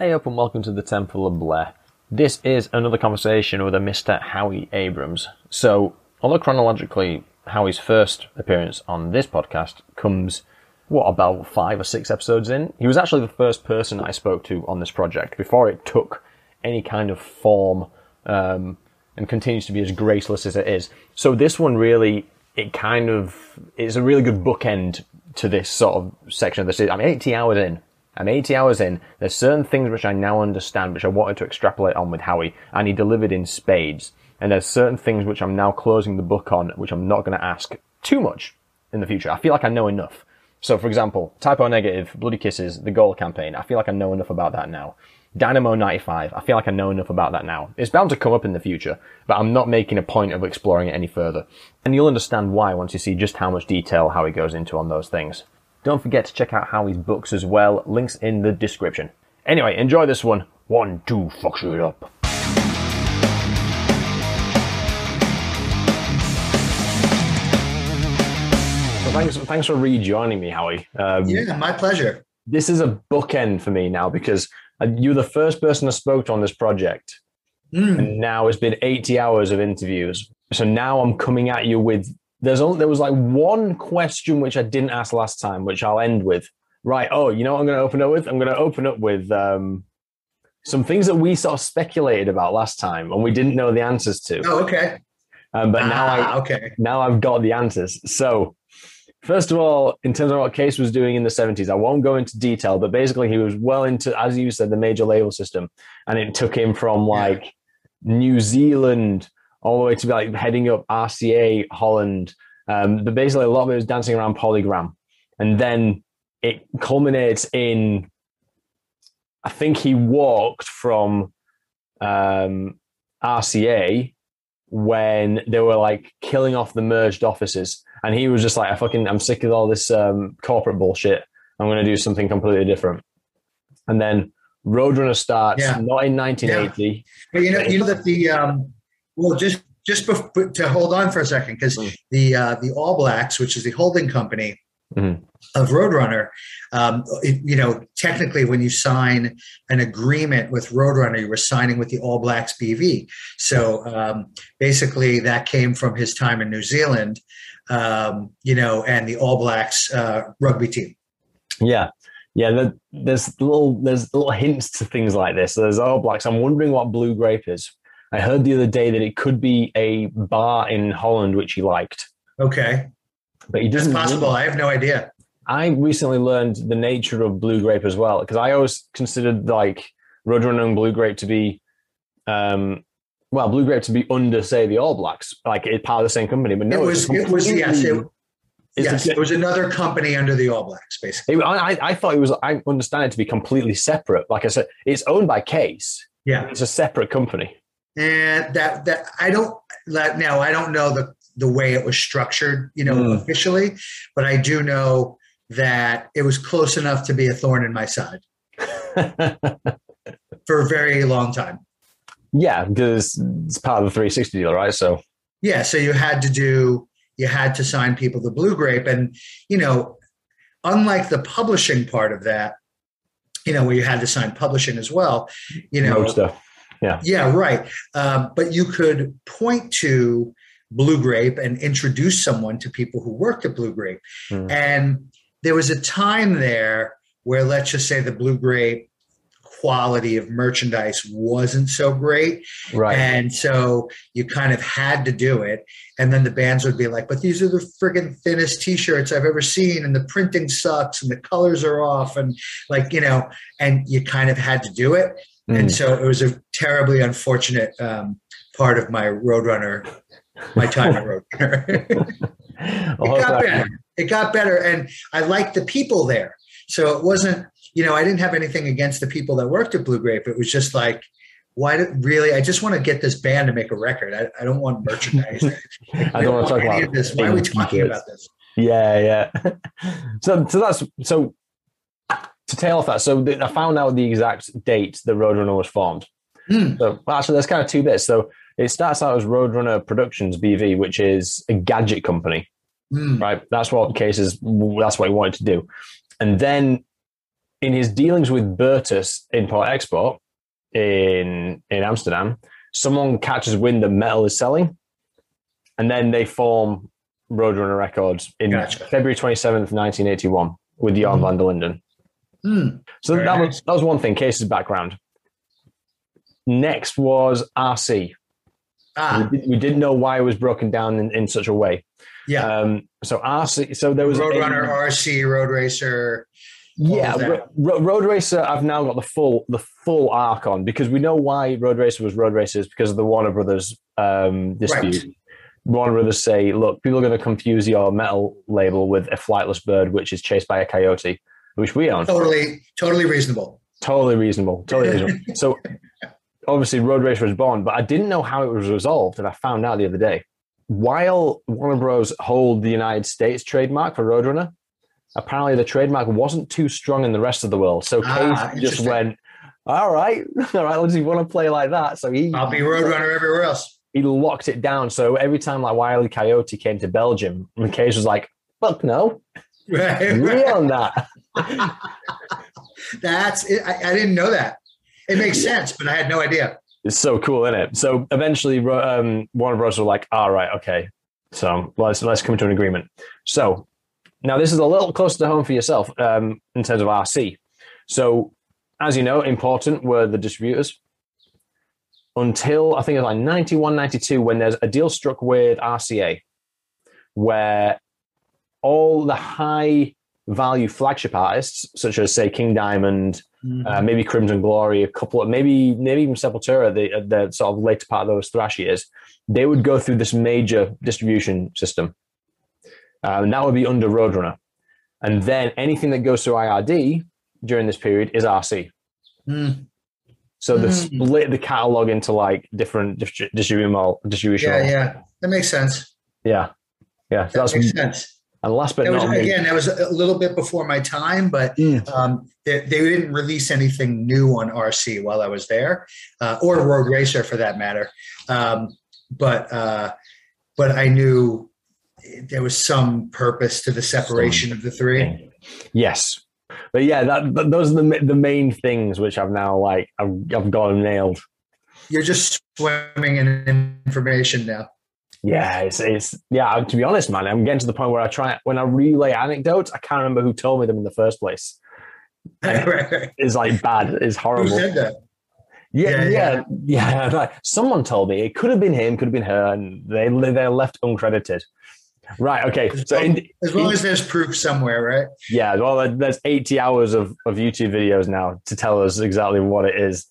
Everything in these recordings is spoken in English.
Hey up and welcome to the Temple of Blair. This is another conversation with a Mr. Howie Abrams. So, although chronologically Howie's first appearance on this podcast comes, what, about five or six episodes in, he was actually the first person I spoke to on this project before it took any kind of form um, and continues to be as graceless as it is. So this one really, it kind of is a really good bookend to this sort of section of the series. I'm 80 hours in. I'm 80 hours in. There's certain things which I now understand, which I wanted to extrapolate on with Howie, and he delivered in spades. And there's certain things which I'm now closing the book on, which I'm not going to ask too much in the future. I feel like I know enough. So, for example, Type O Negative, Bloody Kisses, the Goal campaign. I feel like I know enough about that now. Dynamo 95. I feel like I know enough about that now. It's bound to come up in the future, but I'm not making a point of exploring it any further. And you'll understand why once you see just how much detail Howie goes into on those things. Don't forget to check out Howie's books as well. Links in the description. Anyway, enjoy this one. One, two, fuck shit up. So thanks, thanks for rejoining me, Howie. Um, yeah, my pleasure. This is a bookend for me now because uh, you're the first person I spoke to on this project. Mm. And now it's been 80 hours of interviews. So now I'm coming at you with there's only, there was like one question which I didn't ask last time, which I'll end with. Right. Oh, you know what I'm going to open up with? I'm going to open up with um, some things that we sort of speculated about last time and we didn't know the answers to. Oh, okay. Um, but ah, now I okay. Now I've got the answers. So First of all, in terms of what Cees was doing in the 70s, I won't go into detail, but basically he was well into, as you said, the major label system. And it took him from like yeah. New Zealand all the way to be like heading up RCA Holland. Um, but basically, a lot of it was dancing around Polygram. And then it culminates in, I think he walked from um, RCA when they were like killing off the merged offices and he was just like, I fucking, I'm sick of all this um, corporate bullshit. I'm going to do something completely different. And then Roadrunner starts yeah. not in 1980. Yeah. But you know, you know that the um, well, just just before, to hold on for a second, because mm. the uh, the All Blacks, which is the holding company mm. of Roadrunner, um, it, you know, technically, when you sign an agreement with Roadrunner, you were signing with the All Blacks BV. So um, basically, that came from his time in New Zealand um, you know, and the All Blacks uh, rugby team. Yeah, yeah. There's little there's little hints to things like this. There's All Blacks. I'm wondering what Blue Grape is. I heard the other day that it could be a bar in Holland which he liked. Okay, but he doesn't. It's possible. I have no idea. I recently learned the nature of blue grape as well because I always considered like Roadrunner and blue grape to be um, well, Blue Grape to be under, say, the All Blacks, like it's part of the same company. But no, it was, it was yes, it, yes, it was another company under the All Blacks, basically. It, I, I thought it was. I understand it to be completely separate. Like I said, it's owned by Cees. Yeah, it's a separate company. And that that I don't now I don't know the the way it was structured, you know, mm. officially, but I do know that it was close enough to be a thorn in my side for a very long time. Yeah, because it's part of the 360 deal, right? So yeah, so you had to do you had to sign people to Blue Grape, and you know, unlike the publishing part of that, you know, where you had to sign publishing as well, you know. Yeah, yeah, right. Um, but you could point to Blue Grape and introduce someone to people who worked at Blue Grape, mm. and there was a time there where let's just say the Blue Grape quality of merchandise wasn't so great. Right. And so you kind of had to do it. And then the bands would be like, but these are the friggin' thinnest t-shirts I've ever seen. And the printing sucks and the colors are off. And like, you know, and you kind of had to do it. Mm. And so it was a terribly unfortunate um, part of my Roadrunner, my time at Roadrunner. it got better. It got better. And I liked the people there. So it wasn't you know, I didn't have anything against the people that worked at Blue Grape. It was just like, why do, really? I just want to get this band to make a record. I, I don't want merchandise. I don't want to talk about this. Why are we talking about this? Yeah, yeah. so, so that's so. To tail off that, so I found out the exact date the Roadrunner was formed. Mm. So well, actually, there's kind of two bits. So it starts out as Roadrunner Productions BV, which is a gadget company, mm. right? That's what cases. That's what he wanted to do, and then in his dealings with Bertus Import Export in in Amsterdam, someone catches wind that metal is selling, and then they form Roadrunner Records in Gotcha. February twenty seventh, nineteen eighty one, with Jan Mhm. van der Linden. Hmm. So Very that nice. was that was one thing. Case's background. Next was RC. Ah, We, did, we didn't know why it was broken down in, in such a way. yeah. Um, so RC. So there was a- Roadrunner, RC, Road Racer. Yeah, was? Ro- Ro- Road Racer. I've now got the full the full arc on because we know why Road Racer was Road Racer is because of the Warner Brothers um, dispute. Right. Warner Brothers say, look, people are going to confuse your metal label with a flightless bird, which is chased by a coyote, which we own. Totally, totally reasonable. Totally reasonable. Totally reasonable. So obviously, Road Racer was born, but I didn't know how it was resolved, and I found out the other day. While Warner Bros. hold the United States trademark for Roadrunner, apparently the trademark wasn't too strong in the rest of the world. So Ah, just went, "All right, all right, let's want to play like that." So he I'll be Roadrunner everywhere else. he locked it down. So every time like Wiley Coyote came to Belgium, Cees was like, "Fuck no, Right. we own that." That's it. I, I didn't know that. It makes sense, but I had no idea. It's so cool, isn't it? So eventually, um, Warner Bros. were like, "All right, okay, so let's let's come to an agreement." So now this is a little closer to home for yourself um, in terms of RC. So as you know, important were the distributors until I think it was like 91, 92 when there's a deal struck with RCA where all the high value flagship artists, such as say King Diamond, uh, maybe Crimson Glory, a couple of maybe maybe even Sepultura, the the sort of later part of those thrash years, they would go through this major distribution system, um, and that would be under Roadrunner, and then anything that goes through IRD during this period is RC. Mm. So they Mm. split the catalog into like different distri- distribution distribution. Yeah, yeah. That makes sense. yeah, yeah. So That that's makes sense. And last but was, not least, again, that was a little bit before my time, but um, they, they didn't release anything new on RC while I was there, uh, or Road Racer for that matter. Um, but uh, but I knew there was some purpose to the separation of the three. Yes, but yeah, that, that those are the the main things which I've now like I've, I've got them nailed. You're just swimming in information now. Yeah, it's it's yeah. To be honest, man, I'm getting to the point where I try when I relay anecdotes, I can't remember who told me them in the first place. right, right. It's like bad. It's Who horrible. said that? Yeah, Yeah, yeah, yeah. Like, someone told me it could have been him, could have been her, and they they're left uncredited. Right. Okay. So in, As long in- as there's proof somewhere, right? yeah, well, there's 80 hours of of YouTube videos now to tell us exactly what it is.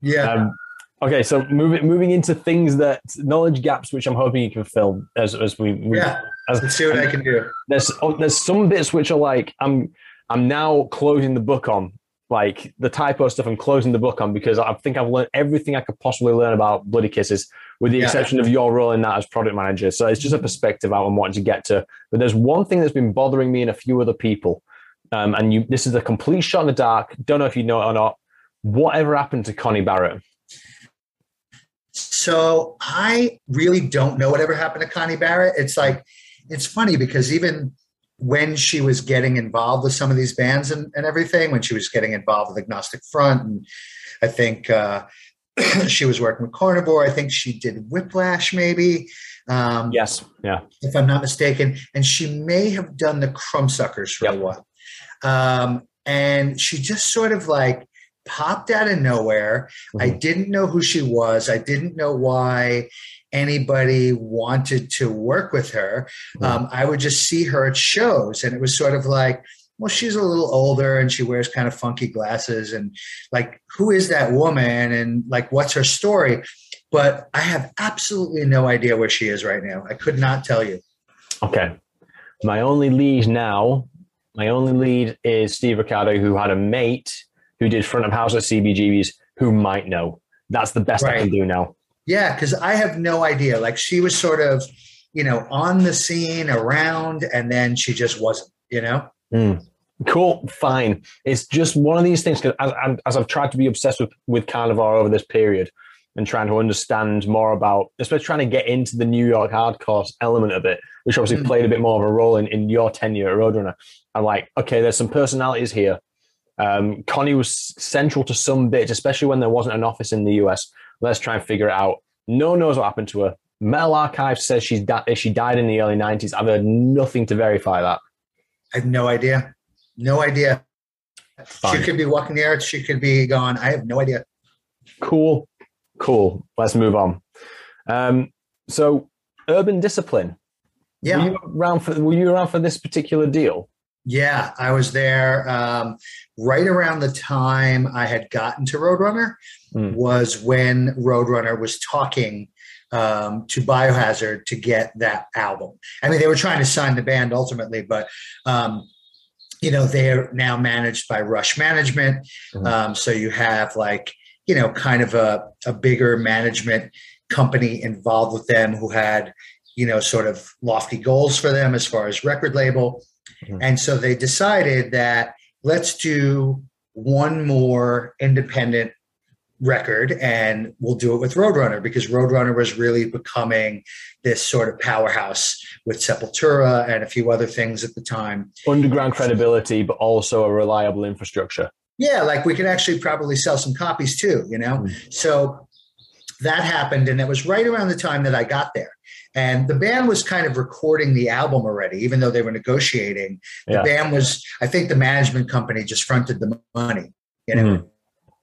Yeah. Um, okay, so moving moving into things that knowledge gaps, which I'm hoping you can fill as as we, yeah. as, Let's see what I can do. there's oh, there's some bits which are like I'm I'm now closing the book on like the Type O stuff I'm closing the book on because I think I've learned everything I could possibly learn about Bloody Kisses with the Yeah. exception of your role in that as product manager so it's just a perspective I'm wanting to get to but there's one thing that's been bothering me and a few other people um, and you this is a complete shot in the dark don't know if you know it or not whatever happened to Connie Barrett So I really don't know whatever happened to Connie Barrett. It's like, it's funny because even when she was getting involved with some of these bands and, and everything, when she was getting involved with Agnostic Front, and I think uh, she was working with Carnivore, I think she did Whiplash maybe, um, yes yeah if I'm not mistaken. And she may have done the Crumbsuckers for a while. Um, and she just sort of like popped out of nowhere. I Mhm. didn't know who she was. I didn't know why anybody wanted to work with her. Mhm. Um, I would just see her at shows, and it was sort of like, well, she's a little older and she wears kind of funky glasses. And like, who is that woman? And like, what's her story? But I have absolutely no idea where she is right now. I could not tell you. Okay. My only lead now, my only lead is Steve Ricardo, who had a mate who did front of house at CBGB's who might know. That's the best I can do now. Yeah, because I have no idea. Like she was sort of, you know, on the scene around, and then she just wasn't. You know. Mm. Cool, fine. It's just one of these things because as, as- as I've tried to be obsessed with with Carnivore over this period and trying to understand more about, especially trying to get into the New York hardcore element of it, which obviously Mm. played a bit more of a role in, in your tenure at Roadrunner. I'm like, okay, there's some personalities here. Um, Connie was central to some bits, especially when there wasn't an office in the US. Let's try and figure it out. No one knows what happened to her. Metal Archive says she's di- she died in the early 90s. I've heard nothing to verify that. I have no idea. No idea. Fine. She could be walking the earth. She could be gone. I have no idea. Cool. Cool. Let's move on. Um, so, Urban Discipline. Yeah. Were you around for Were you around for this particular deal? Yeah, I was there um, right around the time I had gotten to Roadrunner. Mm. Was when Roadrunner was talking um, to Biohazard to get that album. I mean, they were trying to sign the band ultimately, but um, you know they're now managed by Rush Management. Mhm. Um, so you have like you know kind of a, a bigger management company involved with them who had you know sort of lofty goals for them as far as record label. Mhm. And so they decided that let's do one more independent record and we'll do it with Roadrunner because Roadrunner was really becoming this sort of powerhouse with Sepultura and a few other things at the time. Underground credibility, but also a reliable infrastructure. Yeah, like we could actually probably sell some copies too, you know? Mm. So that happened and it was right around the time that I got there. And the band was kind of recording the album already, even though they were negotiating. The Yeah. band was, I think the management company just fronted the money, you know, Mhm.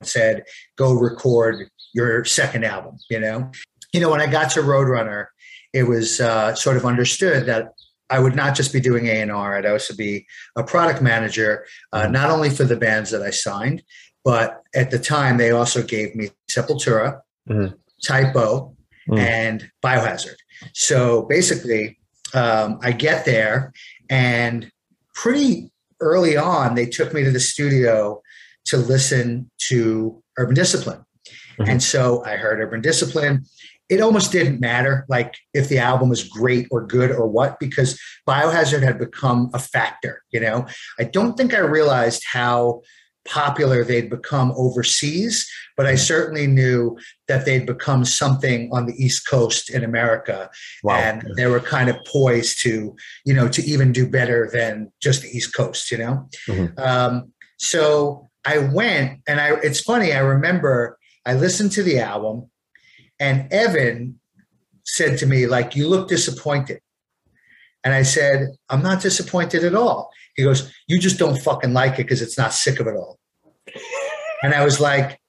said, go record your second album, you know? You know, when I got to Roadrunner, it was uh, sort of understood that I would not just be doing A&R, I'd also be a product manager, uh, Mhm. not only for the bands that I signed, but at the time they also gave me Sepultura, Mhm. Type O, Mm. and Biohazard. So basically, um, I get there, and pretty early on, they took me to the studio to listen to Urban Discipline. Mhm. And so I heard Urban Discipline. It almost didn't matter, like if the album was great or good or what, because Biohazard had become a factor. You know, I don't think I realized how popular they'd become overseas, but I certainly knew that they'd become something on the East Coast in America Wow. and they were kind of poised to you know to even do better than just the east coast you know Mhm. um, so i went and i it's funny i remember i listened to the album and evan said to me like you look disappointed and i said i'm not disappointed at all. He goes you just don't fucking like it because it's not sick of it all. And i was like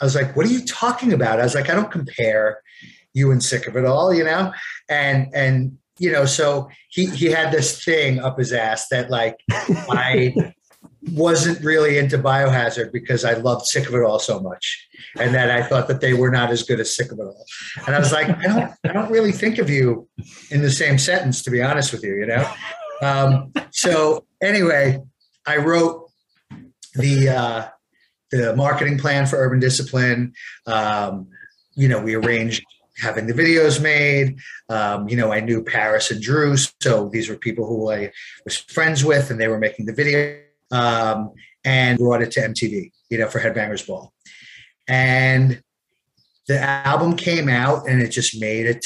i was like what are you talking about? I was like i don't compare you and sick of it all you know? And and you know so he he had this thing up his ass that like i wasn't really into biohazard because i loved sick of it all so much and that i thought that they were not as good as sick of it all. And i was like i don't i don't really think of you in the same sentence to be honest with you you know? Um, so anyway i wrote the uh the marketing plan for urban discipline. Um, you know we arranged having the videos made. Um, you know, I knew Paris and Drew, so these were people who I was friends with, and they were making the video um, and brought it to MTV. You know, for Headbangers Ball, and the album came out, and it just made a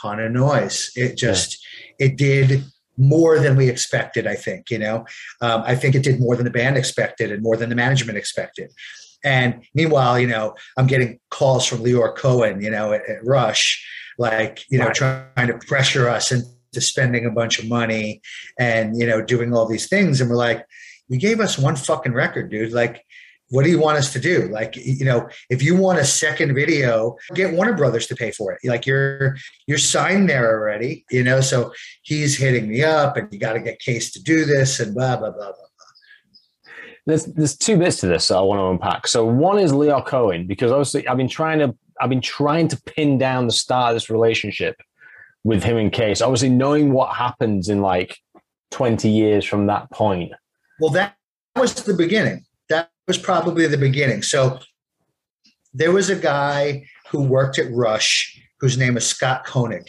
ton of noise. It just it did more than we expected. I think. You know, um, I think it did more than the band expected, and more than the management expected. And meanwhile, you know, I'm getting calls from Lyor Cohen, you know, at, at Rush, like, you know, Right. trying to pressure us into spending a bunch of money and, you know, doing all these things. And we're like, you gave us one fucking record, dude. Like, what do you want us to do? Like, you know, if you want a second video, get Warner Brothers to pay for it. Like you're you're signed there already, you know. So he's hitting me up and you got to get Cees to do this and blah blah blah blah. There's there's two bits to this I want to unpack. So one is Lyor Cohen because obviously I've been trying to I've been trying to pin down the start of this relationship with him and Cees. Obviously knowing what happens in like 20 years from that point. Well, that was the beginning. That was probably the beginning. So there was a guy who worked at Rush whose name is Scott Koenig.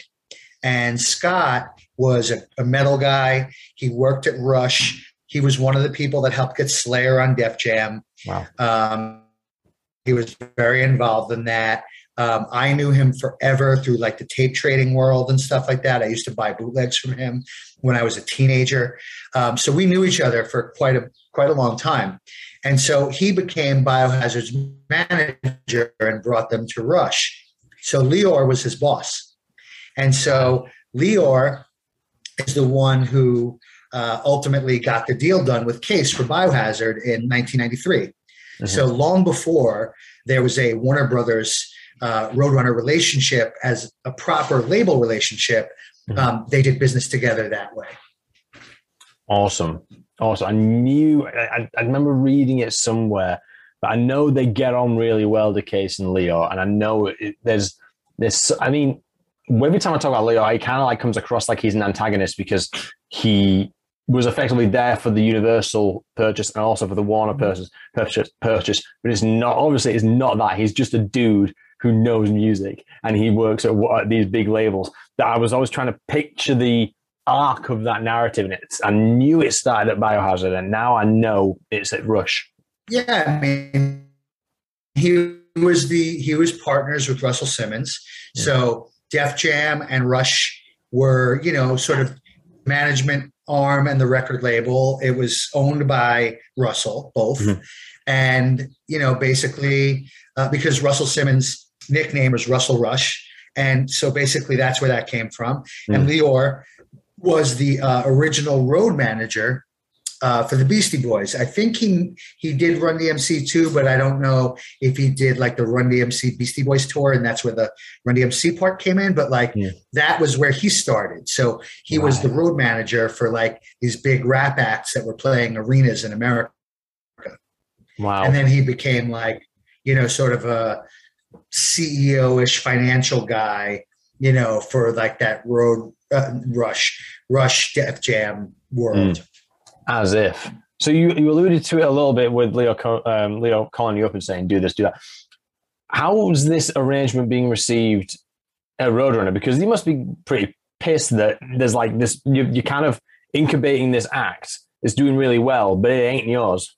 And Scott was a, a metal guy. He worked at Rush. He was one of the people that helped get Slayer on Def Jam. Wow. Um, he was very involved in that. Um, I knew him forever through like the tape trading world and stuff like that. I used to buy bootlegs from him when I was a teenager. Um, so we knew each other for quite a quite a long time. And so he became Biohazard's manager and brought them to Rush. So Lyor was his boss. And so Lyor is the one who uh, ultimately got the deal done with Cees for Biohazard in 1993. Mm-hmm. So long before there was a Warner Brothers uh, Roadrunner relationship as a proper label relationship. Um, they did business together that way. Awesome. Awesome. I knew, I, I remember reading it somewhere, but I know they get on really well, the case and Lyor. And I know it, there's, there's, I mean, every time I talk about Lyor, he kind of like comes across like he's an antagonist because he was effectively there for the Universal purchase and also for the Warner purchase, purchase, purchase. But it's not obviously it's not that. He's just a dude who knows music and he works at, at these big labels. That I was always trying to picture the arc of that narrative, and it's I knew it started at Biohazard, and now I know it's at Rush. Yeah, I mean, he was the he was partners with Russell Simmons, yeah. so Def Jam and Rush were you know sort of management arm and the record label. It was owned by Russell, both. Mm-hmm. And, you know, basically, uh, because Russell Simmons' nickname was Russell Rush. And so basically, that's where that came from. Mm-hmm. And Lyor was the uh, original road manager uh, for the Beastie Boys. I think he he did Run DMC too, but I don't know if he did like the Run DMC Beastie Boys tour, and that's where the Run DMC part came in. But like yeah. that was where he started. So he wow. was the road manager for like these big rap acts that were playing arenas in America. Wow! And then he became like you know sort of a CEO ish financial guy, you know, for like that road uh, rush, rush Def Jam world. Mm as if. So you, you alluded to it a little bit with Lyor um, Lyor calling you up and saying do this, do that. How was this arrangement being received at Roadrunner? Because you must be pretty pissed that there's like this. You, you're kind of incubating this act. It's doing really well, but it ain't yours.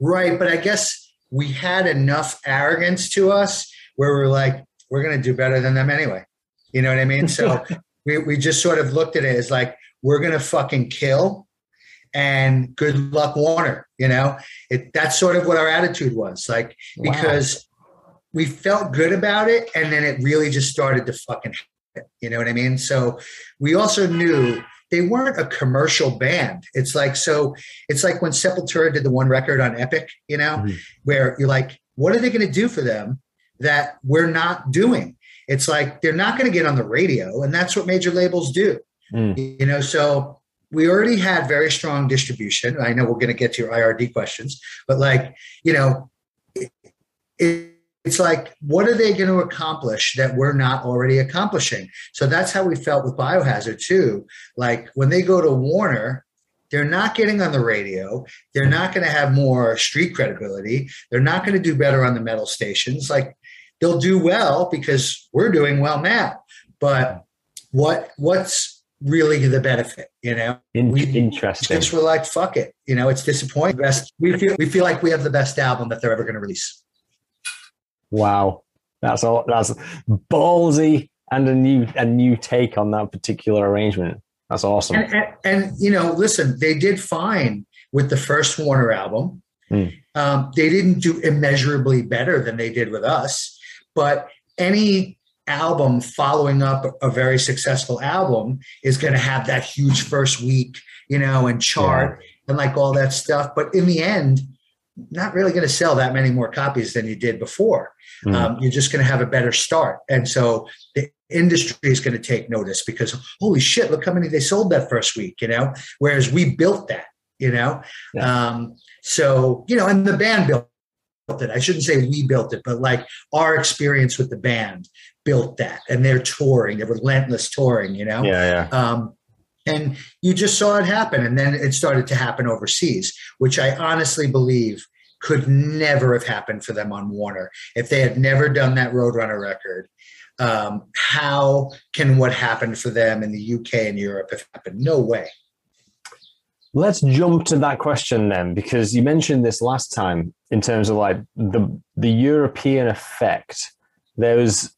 Right, but I guess we had enough arrogance to us where we're like, we're going to do better than them anyway. You know what I mean? So we, we just sort of looked at it as like, we're going to fucking kill and good luck Warner. You know, it, that's sort of what our attitude was like wow. because we felt good about it, and then it really just started to fucking. Happen, you know what I mean? So we also knew they weren't a commercial band. It's like so. It's like when Sepultura did the one record on Epic. You know, mm-hmm. where you're like, what are they going to do for them that we're not doing? It's like they're not going to get on the radio, and that's what major labels do. Mm. You know, so we already had very strong distribution. I know we're going to get to your IRD questions, but like, you know, it, it, it's like, what are they going to accomplish that we're not already accomplishing? So that's how we felt with Biohazard too. Like when they go to Warner, they're not getting on the radio. They're not going to have more street credibility. They're not going to do better on the metal stations. Like they'll do well because we're doing well now. But what what's really the benefit, you know. we, Interesting. Just were like, fuck it, you know. It's disappointing. Best we feel we feel like we have the best album that they're ever going to release. Wow, that's all. That's ballsy and a new a new take on that particular arrangement. That's awesome. And, and, and you know, listen, they did fine with the first Warner album. Mm. Um, they didn't do immeasurably better than they did with us, but any album following up a very successful album is going to have that huge first week, you know, and chart yeah. and like all that stuff. But in the end, not really going to sell that many more copies than you did before. Mm. Um, you're just going to have a better start. And so the industry is going to take notice because, holy shit, look how many they sold that first week, you know, whereas we built that, you know. Yeah. Um, so, you know, and the band built it. I shouldn't say we built it, but like our experience with the band built that and they're touring, they're relentless touring, you know? Yeah, yeah. Um, and you just saw it happen. And then it started to happen overseas, which I honestly believe could never have happened for them on Warner. If they had never done that Roadrunner record, um, how can what happened for them in the UK and Europe have happened? No way. Let's jump to that question then, because you mentioned this last time in terms of like the the European effect there was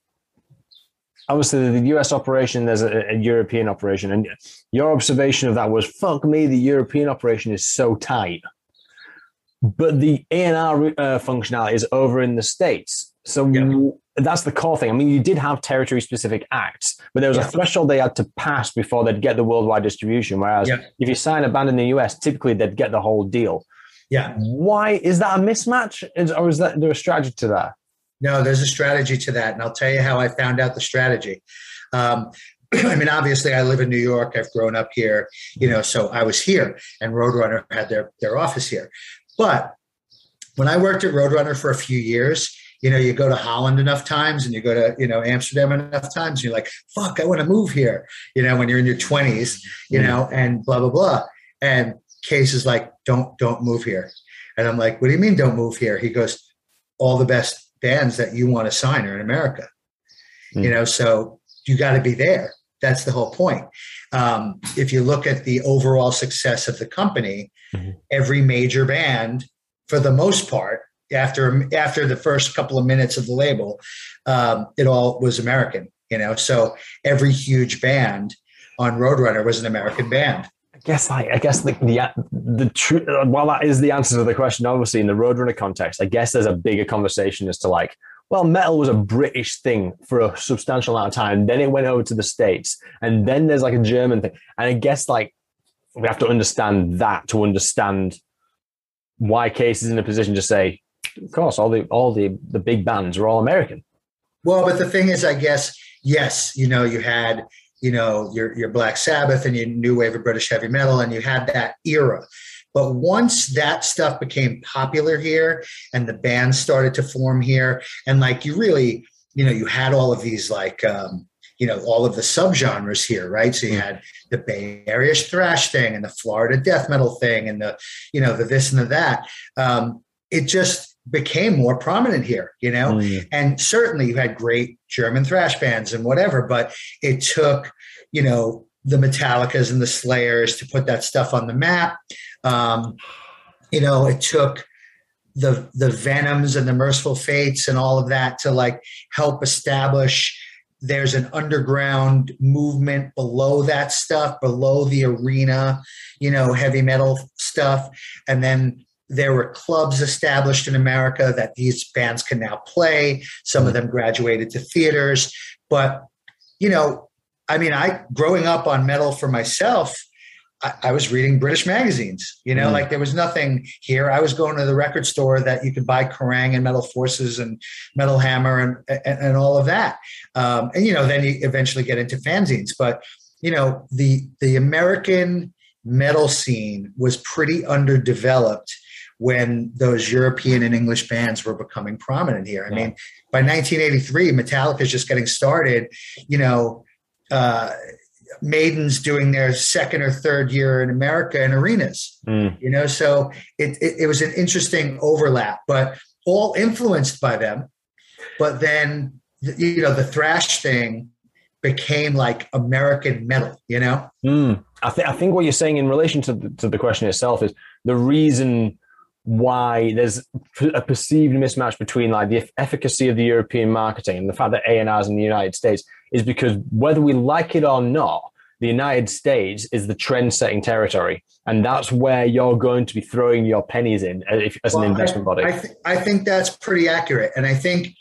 obviously the US operation, there's a, a, European operation, and your observation of that was, "Fuck me, the European operation is so tight." But the A&R uh, functionality is over in the states, so yeah. That's the core thing. I mean, you did have territory-specific acts, but there was yeah. a threshold they had to pass before they'd get the worldwide distribution. Whereas yeah. if you sign a band in the US, typically they'd get the whole deal. Yeah. Why is that a mismatch, is, or is that there a strategy to that? No, there's a strategy to that, and I'll tell you how I found out the strategy. Um, I mean, obviously, I live in New York. I've grown up here, you know, so I was here, and Roadrunner had their their office here. But when I worked at Roadrunner for a few years, you know, you go to Holland enough times, and you go to you know Amsterdam enough times, and you're like, "Fuck, I want to move here." You know, when you're in your 20s, you mm-hmm. know, and blah blah blah. And Cees is like, "Don't don't move here," and I'm like, "What do you mean, don't move here?" He goes, "All the best bands that you want to sign are in America. Mm. You know, so you got to be there. That's the whole point. Um, if you look at the overall success of the company, mm-hmm. every major band, for the most part, after after the first couple of minutes of the label, um, it all was American. You know, so every huge band on Roadrunner was an American band I guess like I guess the the the truth. While that is the answer to the question, obviously in the Roadrunner context, I guess there's a bigger conversation as to like, well, metal was a British thing for a substantial amount of time. Then it went over to the states, and then there's like a German thing. And I guess like we have to understand that to understand why Cees is in a position to say, of course, all the all the the big bands were all American. Well, but the thing is, I guess yes, you know, you had you know your your Black Sabbath and your new wave of British heavy metal, and you had that era. But once that stuff became popular here and the bands started to form here, and like you really, you know, you had all of these like, um, you know, all of the subgenres here, right? So you had the Bay Area thrash thing and the Florida death metal thing and the, you know, the this and the that. Um, it just became more prominent here, you know? Mm. And certainly you had great German thrash bands and whatever, but it took, you know, the Metallicas and the Slayers to put that stuff on the map. Um, you know, it took the the Venoms and the Merciful Fates and all of that to like help establish there's an underground movement below that stuff, below the arena, you know, heavy metal stuff. And then there were clubs established in America that these bands can now play. Some of them graduated to theaters. But, you know, I mean, I growing up on metal for myself, I, I was reading British magazines. You know, mm. like there was nothing here. I was going to the record store that you could buy Kerrang and Metal Forces and Metal Hammer and and, and all of that. Um, and you know, then you eventually get into fanzines. But you know, the the American metal scene was pretty underdeveloped when those European and English bands were becoming prominent here. I yeah. mean, by 1983, Metallica is just getting started. You know, uh, Maiden's doing their second or third year in America in arenas. Mm. You know, so it, it, it was an interesting overlap, but all influenced by them. But then, you know, the thrash thing became like American metal, you know? Mm. I, th- I think what you're saying in relation to the, to the question itself is the reason why there's a perceived mismatch between like the efficacy of the European marketing and the fact that A&Rs in the United States is because whether we like it or not, the United States is the trend-setting territory, and that's where you're going to be throwing your pennies in uh, if, as well, an investment I, body. I, th- I think that's pretty accurate, and I think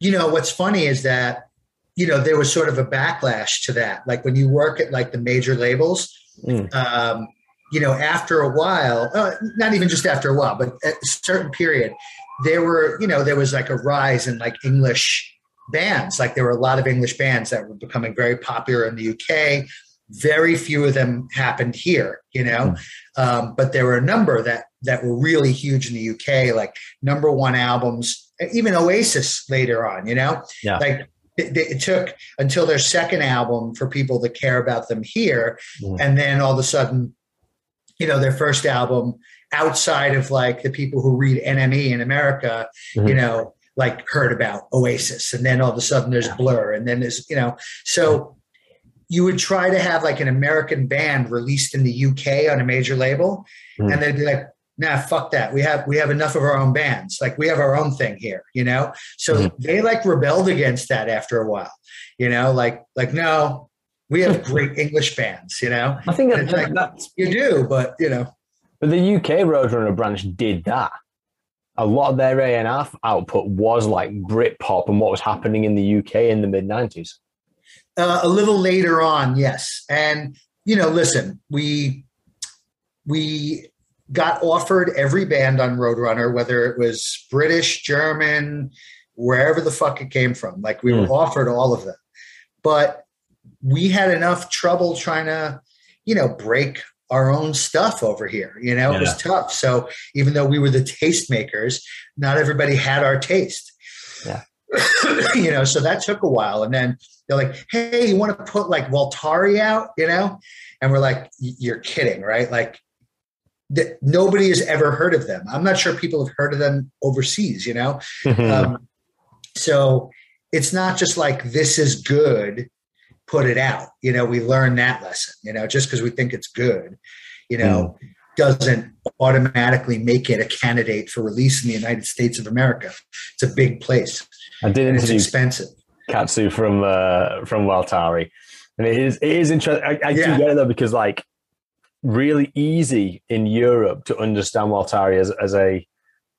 you know what's funny is that you know there was sort of a backlash to that. Like when you work at like the major labels, mm. um, you know, after a while, uh, not even just after a while, but at a certain period, there were, you know, there was like a rise in like English bands. Like there were a lot of English bands that were becoming very popular in the UK. Very few of them happened here, you know, mm. um, but there were a number that that were really huge in the UK, like number one albums, even Oasis later on, you know, yeah. like it, it, took until their second album for people to care about them here, mm. and then all of a sudden you know, their first album outside of like the people who read NME in America, mm-hmm. you know, like heard about Oasis. And then all of a sudden there's Blur. And then there's, you know, so you would try to have like an American band released in the UK on a major label. Mm-hmm. And they'd be like, nah, fuck that. We have we have enough of our own bands. Like we have our own thing here, you know. So mm-hmm. they like rebelled against that after a while, you know. Like like no, we have great English bands, you know. I think like, that's you do, but you know. But the UK Roadrunner branch did that. A lot of their A&R output was like Britpop and what was happening in the UK in the mid nineties. Uh, a little later on, yes, and you know, listen, we we got offered every band on Roadrunner, whether it was British, German, wherever the fuck it came from. Like we mm. were hmm. offered all of them. But we had enough trouble trying to, you know, break our own stuff over here. You know, yeah. it was tough. So even though we were the tastemakers, not everybody had our taste. Yeah. you know, so that took a while. And then they're like, hey, you want to put like Waltari out, you know? And we're like, you're kidding, right? Like that nobody has ever heard of them. I'm not sure people have heard of them overseas, you know? Mm-hmm. Um, so it's not just like this is good, put it out. You know, we learn that lesson, you know, just because we think it's good, you know, mm. doesn't automatically make it a candidate for release in the United States of America. It's a big place. I did it's expensive. Kärtsy from uh, from Waltari. And it is it is interesting. I, I yeah. do get it though because like really easy in Europe to understand Waltari as, as a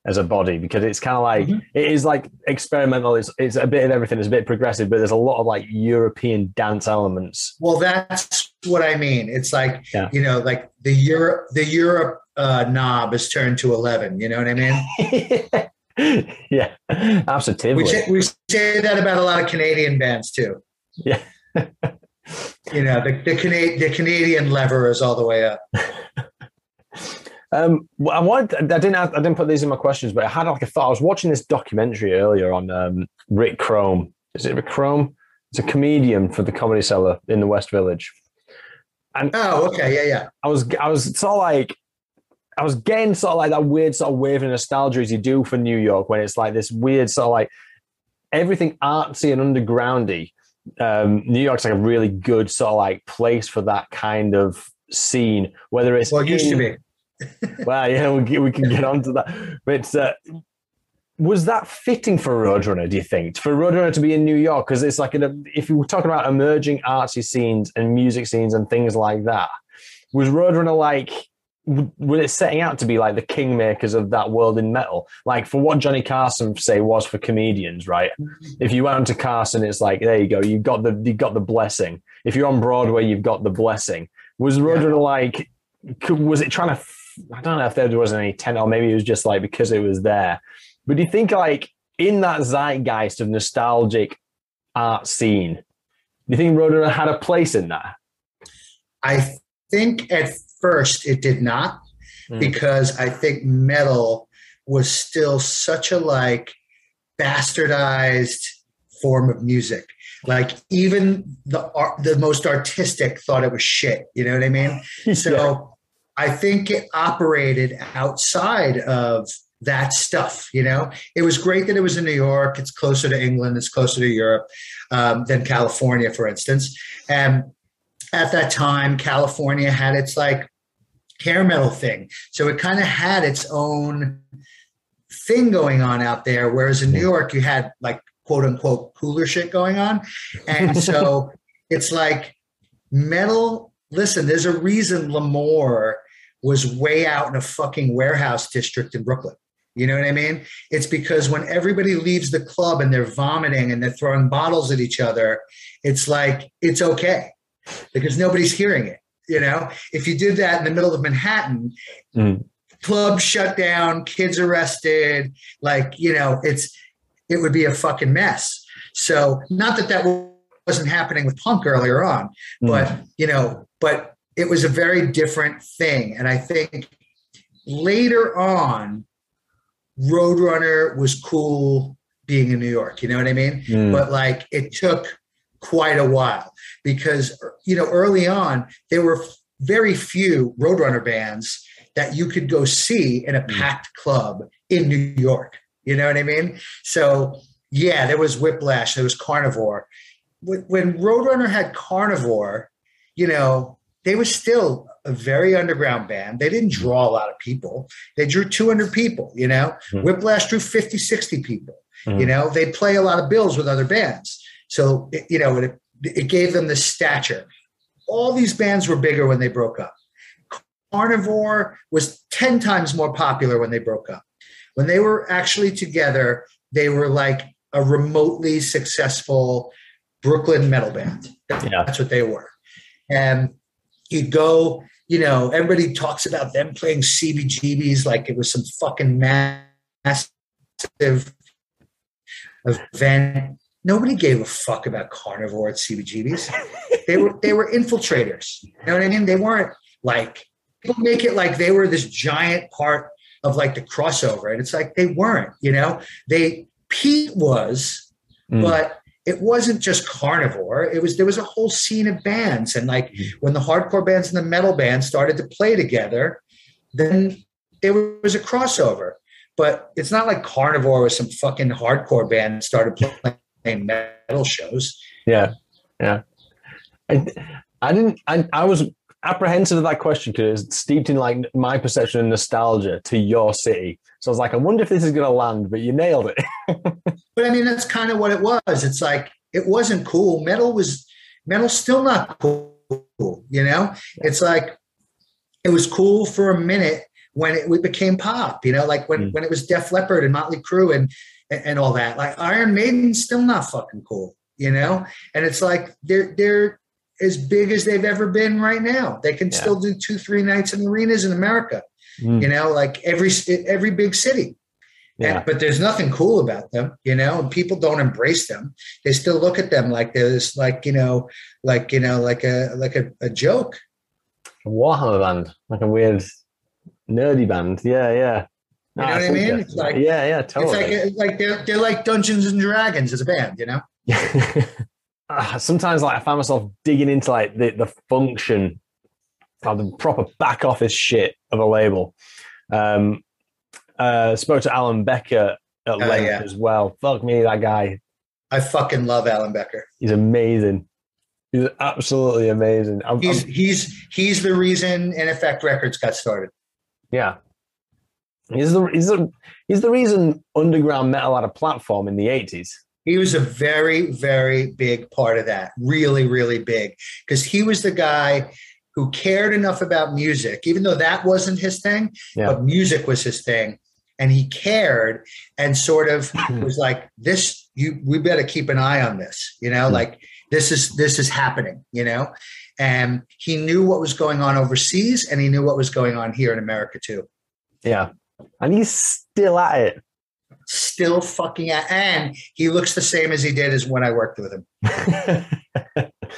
as a body because it's kind of like mm-hmm. it is like experimental. It's it's a bit of everything. It's a bit progressive, but there's a lot of like European dance elements. Well, that's what I mean. It's like yeah. you know, like the Europe the Europe uh, knob is turned to eleven. You know what I mean? yeah, absolutely. We say, we say that about a lot of Canadian bands too. Yeah. you know, the the, Cana- the Canadian lever is all the way up. um, I wanted, I didn't, have, I didn't put these in my questions, but I had like a thought. I was watching this documentary earlier on um, Rick Crom. Is it Rick Crom? It's a comedian for the Comedy Cellar in the West Village. And oh, okay, yeah, yeah. I was, I was sort of like, I was getting sort of like that weird sort of wave of nostalgia as you do for New York when it's like this weird sort of like everything artsy and undergroundy um, New York's like a really good sort of like place for that kind of scene, whether it's well, it used in, to be. Well, yeah, we, we can get on to that. But uh, was that fitting for Roadrunner? Do you think for Roadrunner to be in New York? Because it's like a, if you were talking about emerging artsy scenes and music scenes and things like that, was Roadrunner like was it setting out to be like the kingmakers of that world in metal? Like for what Johnny Carson say was for comedians, right? If you went to Carson, it's like there you go, you got the you got the blessing. If you're on Broadway, you've got the blessing. Was Roadrunner yeah. like? Was it trying to? I don't know if there wasn't any ten or maybe it was just like because it was there. But do you think like in that zeitgeist of nostalgic art scene, do you think Roadrunner had a place in that? I think at first it did not mm. because I think metal was still such a like bastardized form of music. Like even the art, the most artistic thought it was shit. You know what I mean? So. I think it operated outside of that stuff. You know, it was great that it was in New York. It's closer to England. It's closer to Europe um, than California, for instance. And at that time, California had its like hair metal thing. So it kind of had its own thing going on out there. Whereas in New York, you had like quote unquote cooler shit going on. And so it's like metal. Listen, there's a reason L'Amour was way out in a fucking warehouse district in Brooklyn. You know what I mean? It's because when everybody leaves the club and they're vomiting and they're throwing bottles at each other, it's like, it's okay because nobody's hearing it. You know, if you did that in the middle of Manhattan, mm. clubs shut down, kids arrested, like, you know, it's, it would be a fucking mess. So, not that that wasn't happening with punk earlier on, mm. but, you know, but it was a very different thing. And I think later on, Roadrunner was cool being in New York. You know what I mean? Mm. But like it took quite a while because you know early on there were very few roadrunner bands that you could go see in a mm. packed club in New York. You know what I mean? So yeah, there was Whiplash, there was Carnivore. When Roadrunner had Carnivore, you know, they were still a very underground band. They didn't draw a lot of people. They drew 200 people, you know. Mhm. Whiplash drew 50, 60 people. Mhm. You know, they play a lot of bills with other bands. So, it, you know, it, it gave them the stature. All these bands were bigger when they broke up. Carnivore was 10 times more popular when they broke up. When they were actually together, they were like a remotely successful Brooklyn metal band. Yeah. That's what they were. And you'd go, you know, everybody talks about them playing CBGBs like it was some fucking massive event. Nobody gave a fuck about carnivore at CBGBs. they were they were infiltrators. You know what I mean? They weren't like people make it like they were this giant part of like the crossover, and it's like they weren't. You know, they Pete was, Mm. but it wasn't just carnivore. It was there was a whole scene of bands, and like Mm. when the hardcore bands and the metal bands started to play together, then there was a crossover. But it's not like Carnivore was some fucking hardcore band started playing metal shows. Yeah, yeah. I, I didn't. I, I was apprehensive of that question because it's steeped in like my perception and nostalgia to your city. So I was like, I wonder if this is going to land, but you nailed it. But I mean, that's kind of what it was. It's like it wasn't cool. Metal was metal still not cool. You know, it's like it was cool for a minute when it became pop. You know, like when Mm. when it was Def Leppard and Motley Crue and and all that. Like Iron Maiden's still not fucking cool. You know, and it's like they're they're as big as they've ever been right now. They can Yeah. still do two three nights in arenas in America. Mm. You know, like every every big city. Yeah, And, but there's nothing cool about them, you know, and people don't embrace them. They still look at them like there's like, you know, like, you know, like a, like a, a joke. a Warhammer band, like a weird nerdy band. Yeah, yeah. You know Ah, what I mean? It's like- yeah, yeah, It's totally. like, like they're, they're like Dungeons and Dragons as a band, you know? Ah, Sometimes, like I find myself digging into like the, the function of the proper back office shit of a label. Um, uh, spoke to Alan Becker at Oh, length yeah. as well. Fuck me, that guy. I fucking love Alan Becker. He's amazing. He's absolutely amazing. I'm, He's, I'm- he's, he's the reason In Effect Records got started. yeah. He's the, he's, the, he's the reason underground metal had a platform in the 80s. He was a very, very big part of that. Really, really big. Because he was the guy who cared enough about music, even though that wasn't his thing, Yeah. but music was his thing. And he cared and sort of was like, this, you we better keep an eye on this, you know, Hmm. like this is this is happening, you know. And he knew what was going on overseas and he knew what was going on here in America too. Yeah. And he's still at it. Still fucking at, and he looks the same as he did as when I worked with him.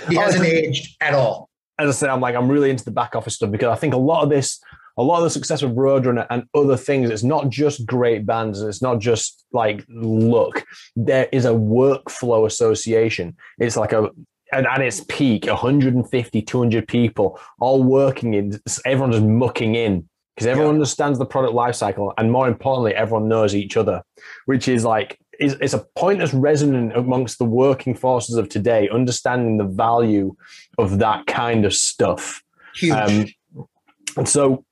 He Oh, hasn't aged at all. as I said, I'm like, I'm really into the back office stuff because I think a lot of this, a lot of the success of Roadrunner and other things, it's not just great bands, it's not just like look. There is a workflow association. It's like a, and at its peak, 150, 200 people all working in, everyone just mucking in because everyone Yeah. understands the product lifecycle. And more importantly, everyone knows each other, which is like, is, it's a point that's resonant amongst the working forces of today, understanding the value of that kind of stuff. Huge. Um, and so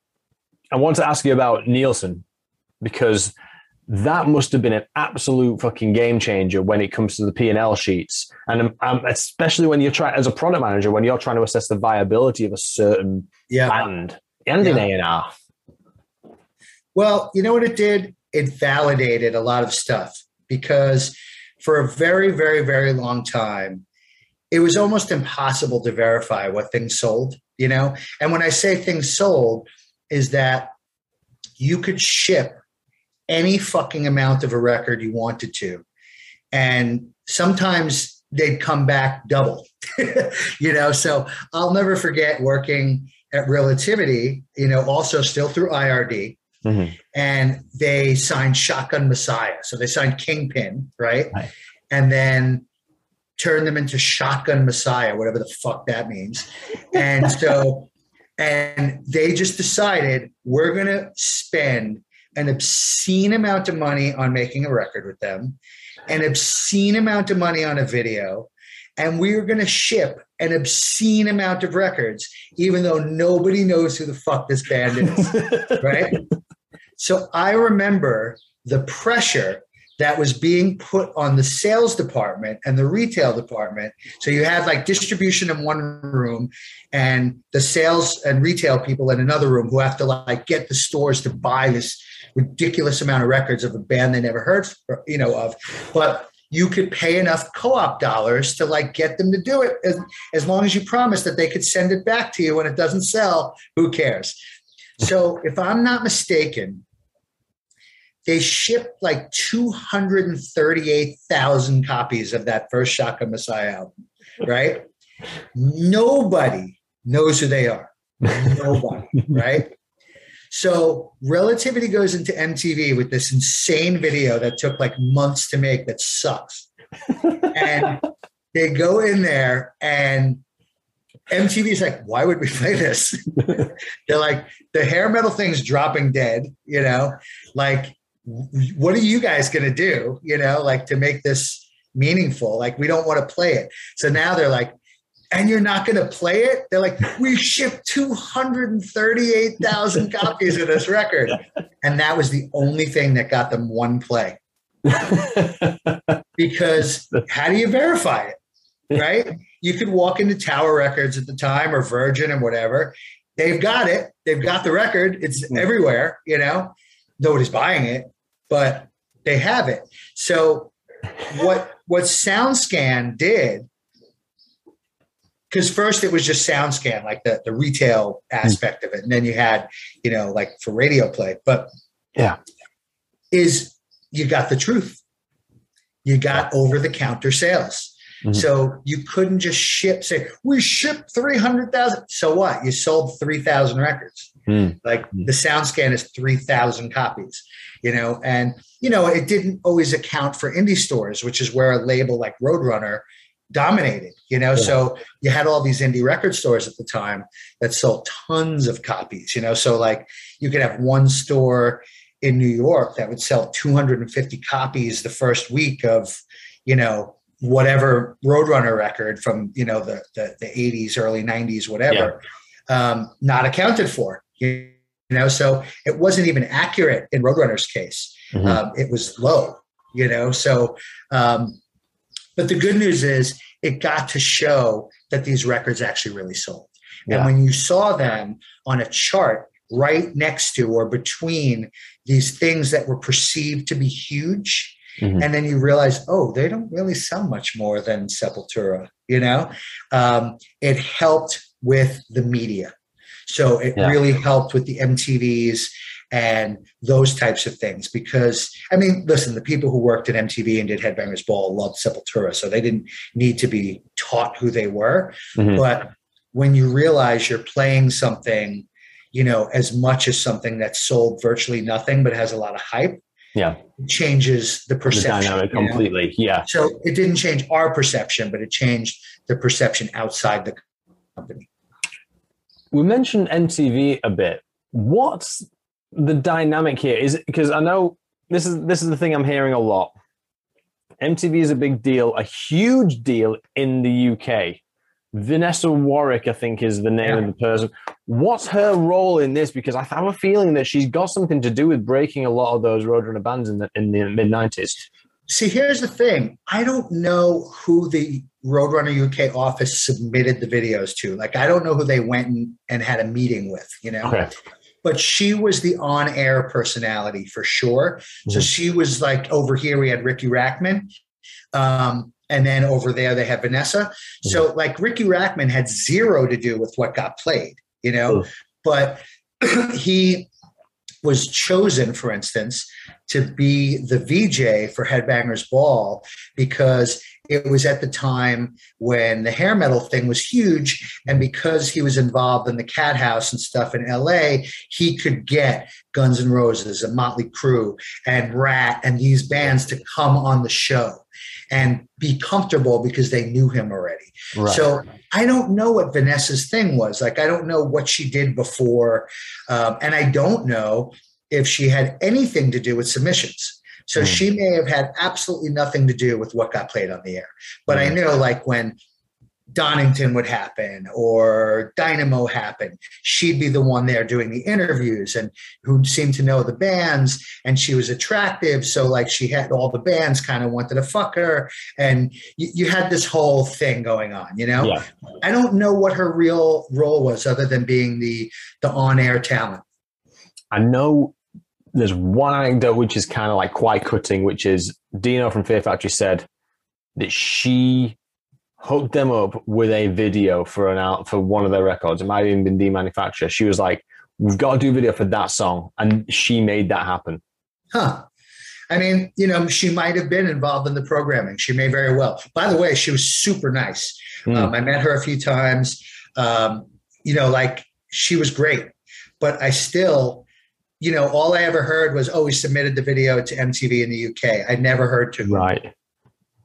I want to ask you about Nielsen because that must have been an absolute fucking game changer when it comes to the P&L sheets. And um, um, especially when you're trying, as a product manager, when you're trying to assess the viability of a certain yeah. band and in Yeah. A&R. Well, you know what it did? It validated a lot of stuff because for a very, very, very long time, it was almost impossible to verify what things sold, you know? And when I say things sold, is that you could ship any fucking amount of a record you wanted to. And sometimes they'd come back double, you know? So I'll never forget working at Relativity, you know, also still through IRD Mhm. and they signed Shotgun Messiah. So they signed Kingpin, right? Right. And then turned them into Shotgun Messiah, whatever the fuck that means. And so, and they just decided we're going to spend an obscene amount of money on making a record with them, an obscene amount of money on a video, and we are going to ship an obscene amount of records, even though nobody knows who the fuck this band is. right? So I remember the pressure that was being put on the sales department and the retail department. So you had like distribution in one room and the sales and retail people in another room who have to like get the stores to buy this ridiculous amount of records of a band they never heard, you know, of. But you could pay enough co-op dollars to like get them to do it as, as long as you promise that they could send it back to you when it doesn't sell who cares so if i'm not mistaken they shipped like 238,000 copies of that first Shotgun Messiah album, right? Nobody knows who they are. Nobody, right? So Relativity goes into MTV with this insane video that took like months to make that sucks. and they go in there and MTV is like, why would we play this? They're like, the hair metal thing's dropping dead, you know, like what are you guys going to do, you know, like to make this meaningful? Like, we don't want to play it. So now they're like, and you're not going to play it? They're like, we shipped 238,000 copies of this record. And that was the only thing that got them one play. because how do you verify it? Right? You could walk into Tower Records at the time or Virgin and whatever. They've got it. They've got the record. It's mm. everywhere, you know. Nobody's buying it but they have it. So what what SoundScan did, because first it was just SoundScan, like the the retail aspect of it, and then you had you know like for radio play, but yeah, is you got the truth. You got over the counter sales. Mm-hmm. So you couldn't just ship, say, we shipped 300,000. So what? You sold 3,000 records. Mm. Like the SoundScan is 3,000 copies, you know, and, you know, it didn't always account for indie stores, which is where a label like Roadrunner dominated, you know. Yeah. So you had all these indie record stores at the time that sold tons of copies, you know. So like you could have one store in New York that would sell 250 copies the first week of, you know, whatever Roadrunner record from, you know, the the, the 80s, early 90s, whatever, yeah. um, not accounted for you know so it wasn't even accurate in roadrunner's case mm-hmm. um, it was low you know so um, but the good news is it got to show that these records actually really sold yeah. and when you saw them on a chart right next to or between these things that were perceived to be huge Mm-hmm. and then you realize oh they don't really sell much more than sepultura you know um, it helped with the media so it yeah. really helped with the MTVs and those types of things because I mean, listen, the people who worked at MTV and did Headbangers Ball loved Sepultura, so they didn't need to be taught who they were. Mm-hmm. But when you realize you're playing something, you know, as much as something that sold virtually nothing but has a lot of hype, yeah, changes the perception the completely. Know? Yeah. So it didn't change our perception, but it changed the perception outside the company we mentioned MTV a bit. What's the dynamic here? Is it because I know this is this is the thing I'm hearing a lot. MTV is a big deal, a huge deal in the UK. Vanessa Warwick, I think, is the name yeah. of the person. What's her role in this? Because I have a feeling that she's got something to do with breaking a lot of those Roadrunner bands in the in the mid '90s. See, here's the thing. I don't know who the Roadrunner UK office submitted the videos to. Like, I don't know who they went and, and had a meeting with, you know? Okay. But she was the on air personality for sure. Mm-hmm. So she was like, over here, we had Riki Rachtman. Um, and then over there, they had Vanessa. Mm-hmm. So, like, Riki Rachtman had zero to do with what got played, you know? But he was chosen, for instance, to be the VJ for Headbangers Ball because it was at the time when the hair metal thing was huge. And because he was involved in the Cathouse and stuff in LA, he could get Guns N' Roses and Motley Crue and Ratt and these bands to come on the show and be comfortable because they knew him already. Right. So I don't know what Vanessa's thing was. Like, I don't know what she did before. Um, and I don't know if she had anything to do with submissions. So mm. she may have had absolutely nothing to do with what got played on the air. But mm. I know, like, when Donington would happen or Dynamo happen. She'd be the one there doing the interviews and who seemed to know the bands and she was attractive. So like she had all the bands kind of wanted to fuck her. And you, you had this whole thing going on, you know? Yeah. I don't know what her real role was other than being the the on-air talent. I know there's one anecdote which is kind of like quite cutting, which is Dino from Fear Factory said that she hooked them up with a video for an out for one of their records. It might have even been Demanufacture. She was like, "We've got to do a video for that song," and she made that happen. Huh. I mean, you know, she might have been involved in the programming. She may very well. By the way, she was super nice. Mm. Um, I met her a few times. Um, you know, like she was great, but I still, you know, all I ever heard was, "Oh, we submitted the video to MTV in the UK." I never heard to Right.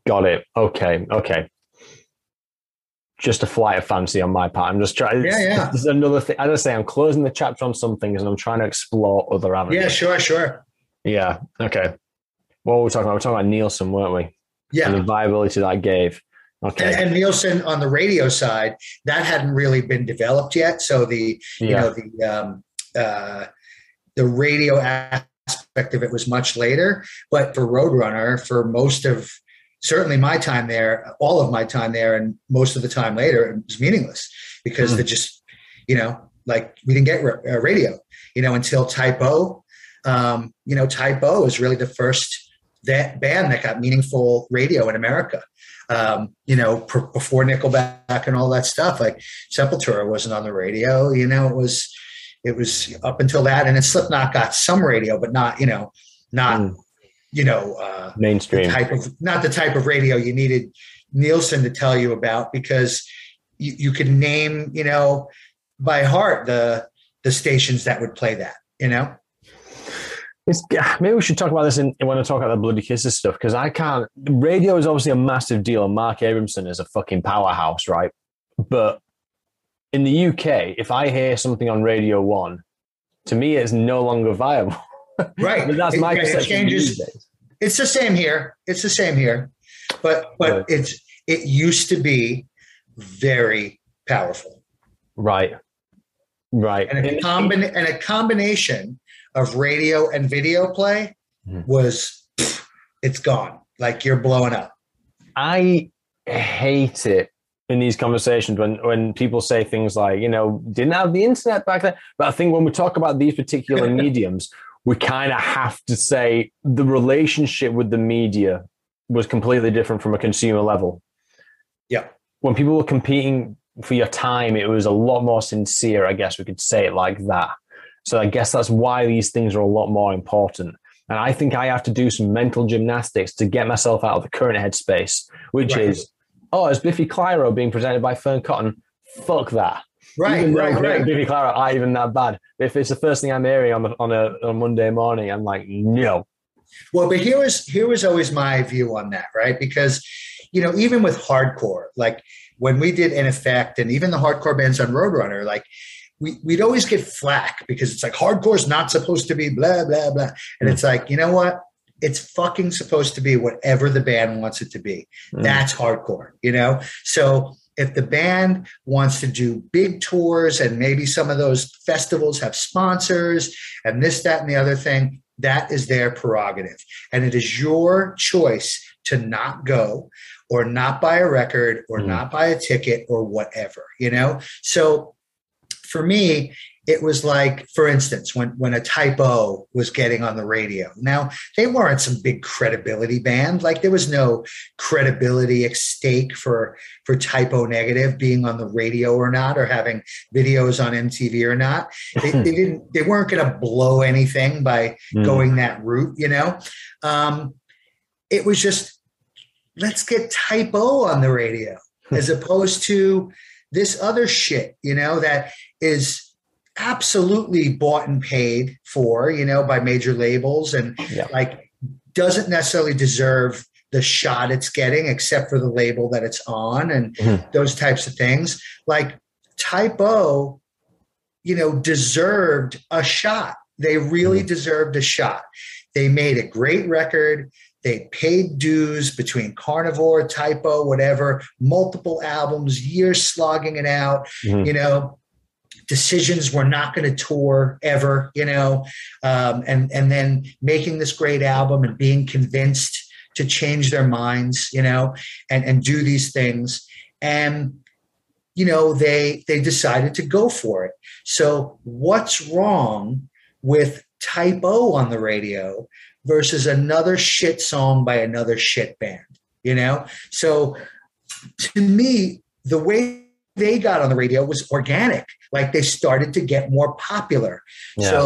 Got it. Okay. Okay. Just a flight of fancy on my part. I'm just trying. Yeah, yeah. This is another thing. As I say, I'm closing the chapter on some things and I'm trying to explore other avenues. Yeah, sure, sure. Yeah. Okay. What were we talking about? We are talking about Nielsen, weren't we? Yeah. And the viability that gave. Okay. And, and Nielsen on the radio side, that hadn't really been developed yet. So the you yeah. know the um, uh, the radio aspect of it was much later. But for Roadrunner, for most of certainly my time there, all of my time there, and most of the time later, it was meaningless because Mhm. they just you know like we didn't get uh, radio you know until Type O. Um, you know, Type O is really the first that band that got meaningful radio in America um, you know, pr- before Nickelback and all that stuff. Like Sepultura wasn't on the radio. You know, it was it was up until that, and then Slipknot got some radio, but not you know, not Mm. you know, uh, Mainstream. type of not the type of radio you needed Nielsen to tell you about because you, you could name you know by heart the the stations that would play that. You know, It's, maybe we should talk about this in, when I talk about the Bloody Kisses stuff because I can't. Radio is obviously a massive deal, and Mark Abramson is a fucking powerhouse, right? But in the UK, if I hear something on Radio One, to me, it's no longer viable. right? But that's my It- it changes- it's the same here. It's the same here, but but Right. it's it used to be very powerful, Right. Right. and a combin and a combination of radio and video play Mhm. was pff, it's gone. Like you're blowing up. I hate it in these conversations when when people say things like, you know, didn't have the internet back then. But I think when we talk about these particular mediums, we kind of have to say the relationship with the media was completely different from a consumer level. Yeah. When people were competing for your time, it was a lot more sincere, I guess we could say it like that. So I guess that's why these things are a lot more important. And I think I have to do some mental gymnastics to get myself out of the current headspace, which Right. is, oh, is Biffy Clyro being presented by Fearne Cotton? Fuck that. Right, even right, right. Biffy Clyro aren't even that bad. But if it's the first thing I'm hearing on, a- on, a, on Monday morning, I'm like, no. Well, but here was here was always my view on that, right? Because you know, even with hardcore, like when we did in effect, and even the hardcore bands on Roadrunner, like we, we'd always get flack because it's like hardcore's not supposed to be blah blah blah, and Mm. it's like you know what? It's fucking supposed to be whatever the band wants it to be. Mm. That's hardcore, you know. So if the band wants to do big tours and maybe some of those festivals have sponsors and this, that, and the other thing, that is their prerogative. And it is your choice to not go or not buy a record or Mm. not buy a ticket or whatever, you know? So for me, it was like, for instance, when when a Type O was getting on the radio. Now they weren't some big credibility band. Like there was no credibility at stake for for Type O Negative being on the radio or not, or having videos on MTV or not. They, they didn't. They weren't going to blow anything by Mm. going that route. You know, um, it was just let's get Type O on the radio as opposed to this other shit. You know that is absolutely bought and paid for, you know, by major labels and Yeah. like doesn't necessarily deserve the shot it's getting except for the label that it's on and Mhm. those types of things. Like Type O, you know, deserved a shot. They really deserved a shot. They made a great record. they paid dues between Carnivore, Type O, whatever, multiple albums, years slogging it out. Mhm. You know, decisions we're not going to tour ever. You know, um, and and then making this great album and being convinced to change their minds. You know, and and do these things and you know they they decided to go for it so what's wrong with type o on the radio versus another shit song by another shit band you know so to me the way they got on the radio was organic like they started to get more popular Yeah. so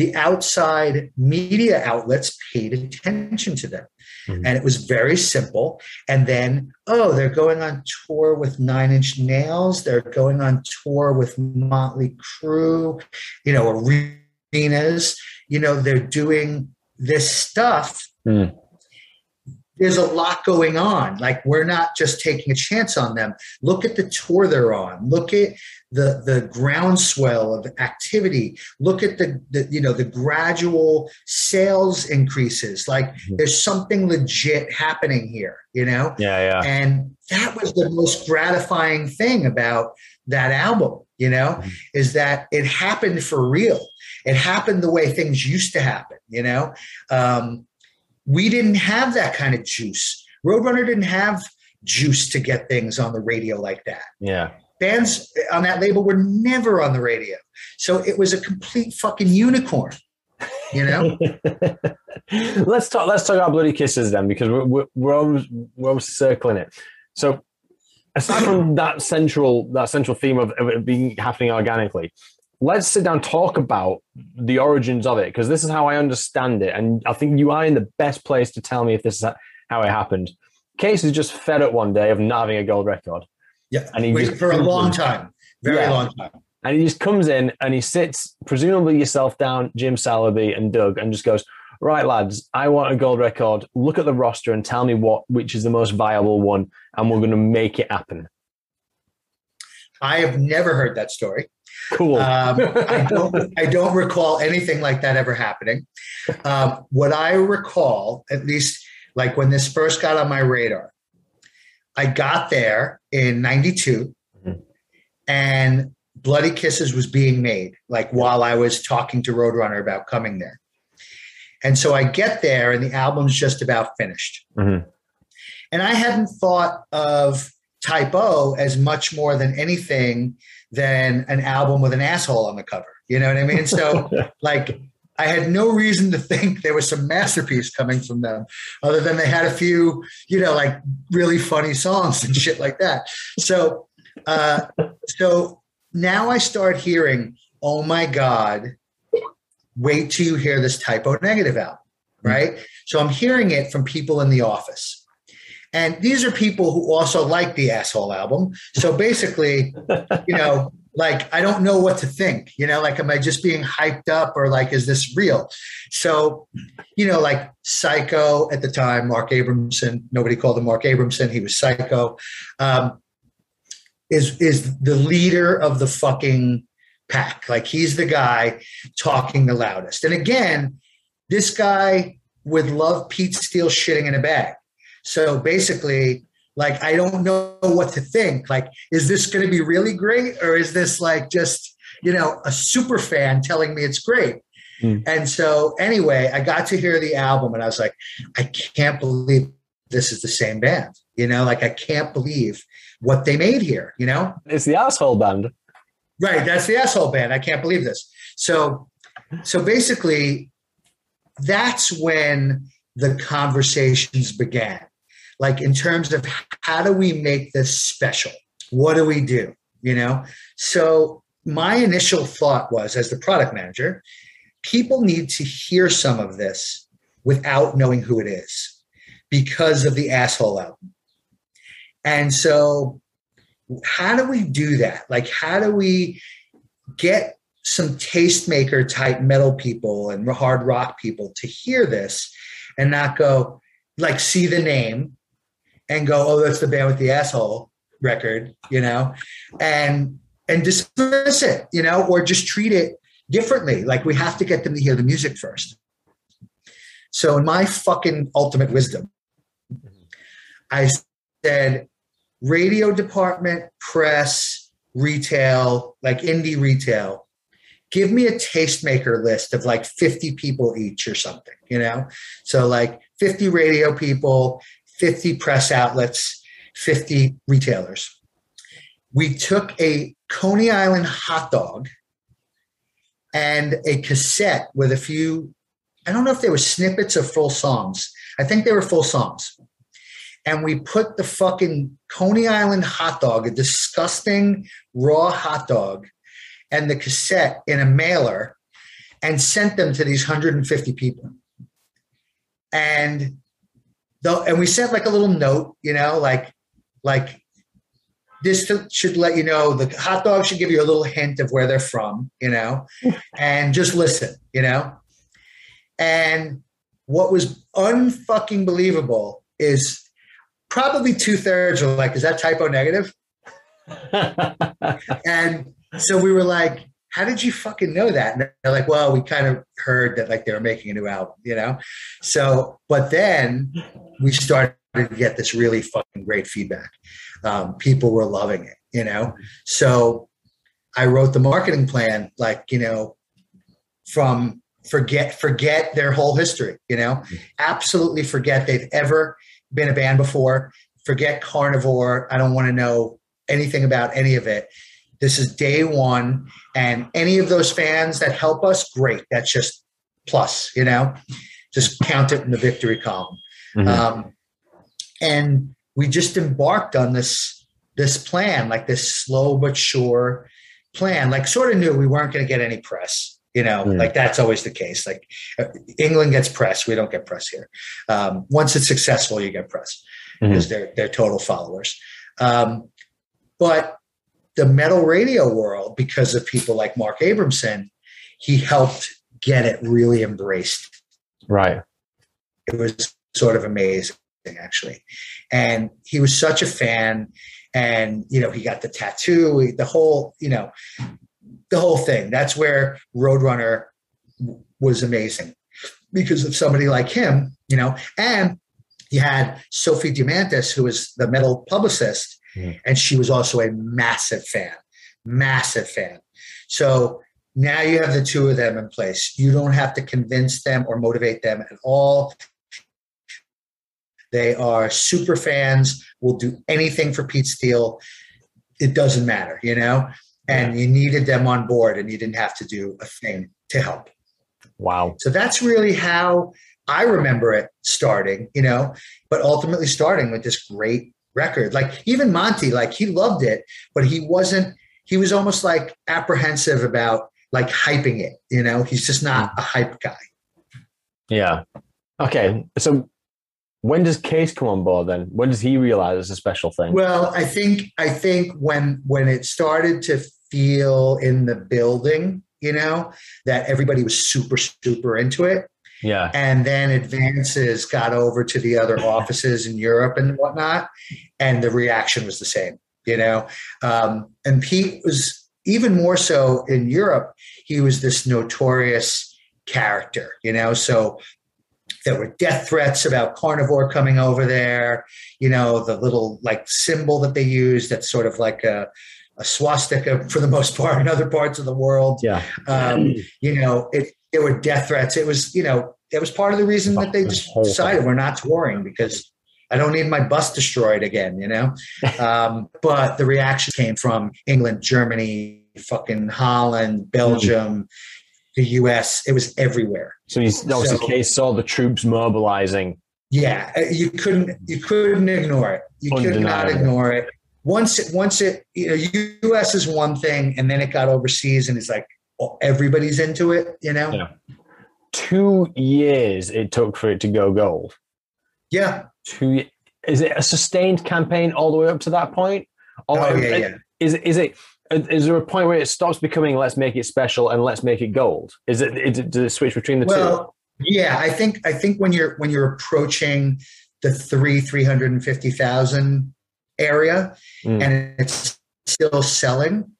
the outside media outlets paid attention to them Mhm. and it was very simple and then oh they're going on tour with nine inch nails they're going on tour with motley crue you know arenas you know they're doing this stuff Mm. There's a lot going on. Like we're not just taking a chance on them. Look at the tour they're on. Look at the the groundswell of activity. Look at the, the you know the gradual sales increases. Like there's something legit happening here you know? Yeah, yeah. and that was the most gratifying thing about that album you know Mhm. is that it happened for real. It happened the way things used to happen you know? Um, we didn't have that kind of juice roadrunner didn't have juice to get things on the radio like that Yeah. bands on that label were never on the radio so it was a complete fucking unicorn you know let's talk. Let's talk about bloody kisses then, because we're we're, we're always we're always circling it. So, aside from that central that central theme of, of it being happening organically, let's sit down and talk about the origins of it, because this is how I understand it, and I think you are in the best place to tell me if this is how it happened. Cees is just fed up one day of not having a gold record, yeah and he Wait, just for a long time very Yeah. long time and he just comes in and he sits, presumably yourself down, Jim Salaby and Doug, and just goes, "Right, lads, I want a gold record. Look at the roster and tell me what which is the most viable one, and we're going to make it happen." I have never heard that story Cool. Um, I don't. I don't recall anything like that ever happening. Um, what I recall, at least, like when this first got on my radar, I got there in '92, Mhm. and Bloody Kisses was being made. Like while I was talking to Roadrunner about coming there, and so I get there, and the album's just about finished. Mhm. And I hadn't thought of Type O as much more than anything than an album with an asshole on the cover. You know what I mean? So, like, I had no reason to think there was some masterpiece coming from them, other than they had a few, you know, like really funny songs and shit like that. So, uh, so now I start hearing, oh my God, wait till you hear this Type O Negative album, right? So I'm hearing it from people in the office. And these are people who also like the asshole album. So basically, you know, like I don't know what to think. You know, like am I just being hyped up or like is this real? So, you know, like Psycho at the time, Mark Abramson. Nobody called him Mark Abramson. He was Psycho. Um, is is the leader of the fucking pack. Like he's the guy talking the loudest. And again, this guy would love Pete Steele shitting in a bag. So basically, like I don't know what to think. Like, is this going to be really great, or is this like just you know a super fan telling me it's great? Mm. And so anyway, I got to hear the album, and I was like, I can't believe this is the same band. You know, like I can't believe what they made here. You know, it's the asshole band. Right, that's the asshole band. I can't believe this. So, so basically, that's when the conversations began. Like in terms of how do we make this special? What do we do? You know. So my initial thought was, as the product manager, people need to hear some of this without knowing who it is because of the asshole album. And so how do we do that? Like, how do we get some tastemaker type metal people and hard rock people to hear this and not go, like, see the name and go, oh, that's the band with the asshole record, you know, and and dismiss it, you know, or just treat it differently. Like we have to get them to hear the music first. So in my fucking ultimate wisdom, mm-hmm. I said radio department, press, retail, like indie retail. Give me a tastemaker list of like 50 people each or something, you know? So like 50 radio people, 50 press outlets, 50 retailers. We took a Coney Island hot dog and a cassette with a few, I don't know if they were snippets of full songs. I think they were full songs. And we put the fucking Coney Island hot dog, a disgusting raw hot dog, and the cassette in a mailer and sent them to these 150 people. And the, and we sent like a little note, you know, like like this should let you know the hot dog should give you a little hint of where they're from, you know, and just listen, you know. And what was unfucking believable is probably two thirds were like, "Is that Type O Negative?" and so we were like, "How did you fucking know that?" And they're like, "Well, we kind of heard that like they were making a new album, you know." So, but then we started to get this really fucking great feedback. Um, people were loving it, you know. So I wrote the marketing plan, like you know, from forget forget their whole history, you know, absolutely forget they've ever been a band before. Forget carnivore. I don't want to know anything about any of it. This is day one, and any of those fans that help us, great. That's just plus, you know. Just count it in the victory column. Mm-hmm. Um, and we just embarked on this this plan like this slow but sure plan. Like sort of knew we weren't going to get any press you know? Mm. like that's always the case. Like uh, england gets press we don't get press here. Um, once it's successful you get press mm-hmm. because they're they're total followers. Um, but the metal radio world because of people like mark abramson he helped get it really embraced. Right. It was sort of amazing actually. And he was such a fan. And, you know, he got the tattoo, the whole, you know, the whole thing. That's where Roadrunner was amazing because of somebody like him, you know, and you had Sophie Diamantis, who was the metal publicist, mm. and she was also a massive fan, massive fan. So now you have the two of them in place. You don't have to convince them or motivate them at all. They are super fans, will do anything for Pete Steele. It doesn't matter, you know? And you needed them on board and you didn't have to do a thing to help. Wow. So that's really how I remember it starting, you know, but ultimately starting with this great record. Like even Monte, like he loved it, but he wasn't, he was almost like apprehensive about like hyping it, you know, he's just not hmm. a hype guy. Yeah. Okay. So when does Cees come on board then? When does he realize it's a special thing? Well, I think I think when when it started to feel in the building, you know, that everybody was super super into it. Yeah. And then advances got over to the other offices in Europe and whatnot, and the reaction was the same, you know. Um, and Pete was even more so in Europe. He was this notorious character, you know. So there were death threats about carnivore coming over there. You know, the little like symbol that they use that's sort of like a, a swastika for the most part in other parts of the world. Yeah. Um, you know, it, there were death threats. It was, you know, it was part of the reason that they just decided we're not touring because I don't need my bus destroyed again, you know? Um, but the reaction came from England, Germany, fucking Holland, Belgium, the U.S. It was everywhere. So he's, that was so, the Cees. Saw the troops mobilizing. Yeah, uh, you couldn't you couldn't ignore it. You could not ignore it. Once it once it you know U.S. is one thing, and then it got overseas, and it's like oh, everybody's into it. You know. Yeah. Two years it took for it to go gold. Yeah. Two. Is it a sustained campaign all the way up to that point? Or oh yeah, yeah. Is is it is there a point where it stops becoming let's make it special and let's make it gold? Is it, is it does it switch between the well, two? Yeah, I think I think when you're when you're approaching the three three hundred and fifty thousand area mm. and it's still selling,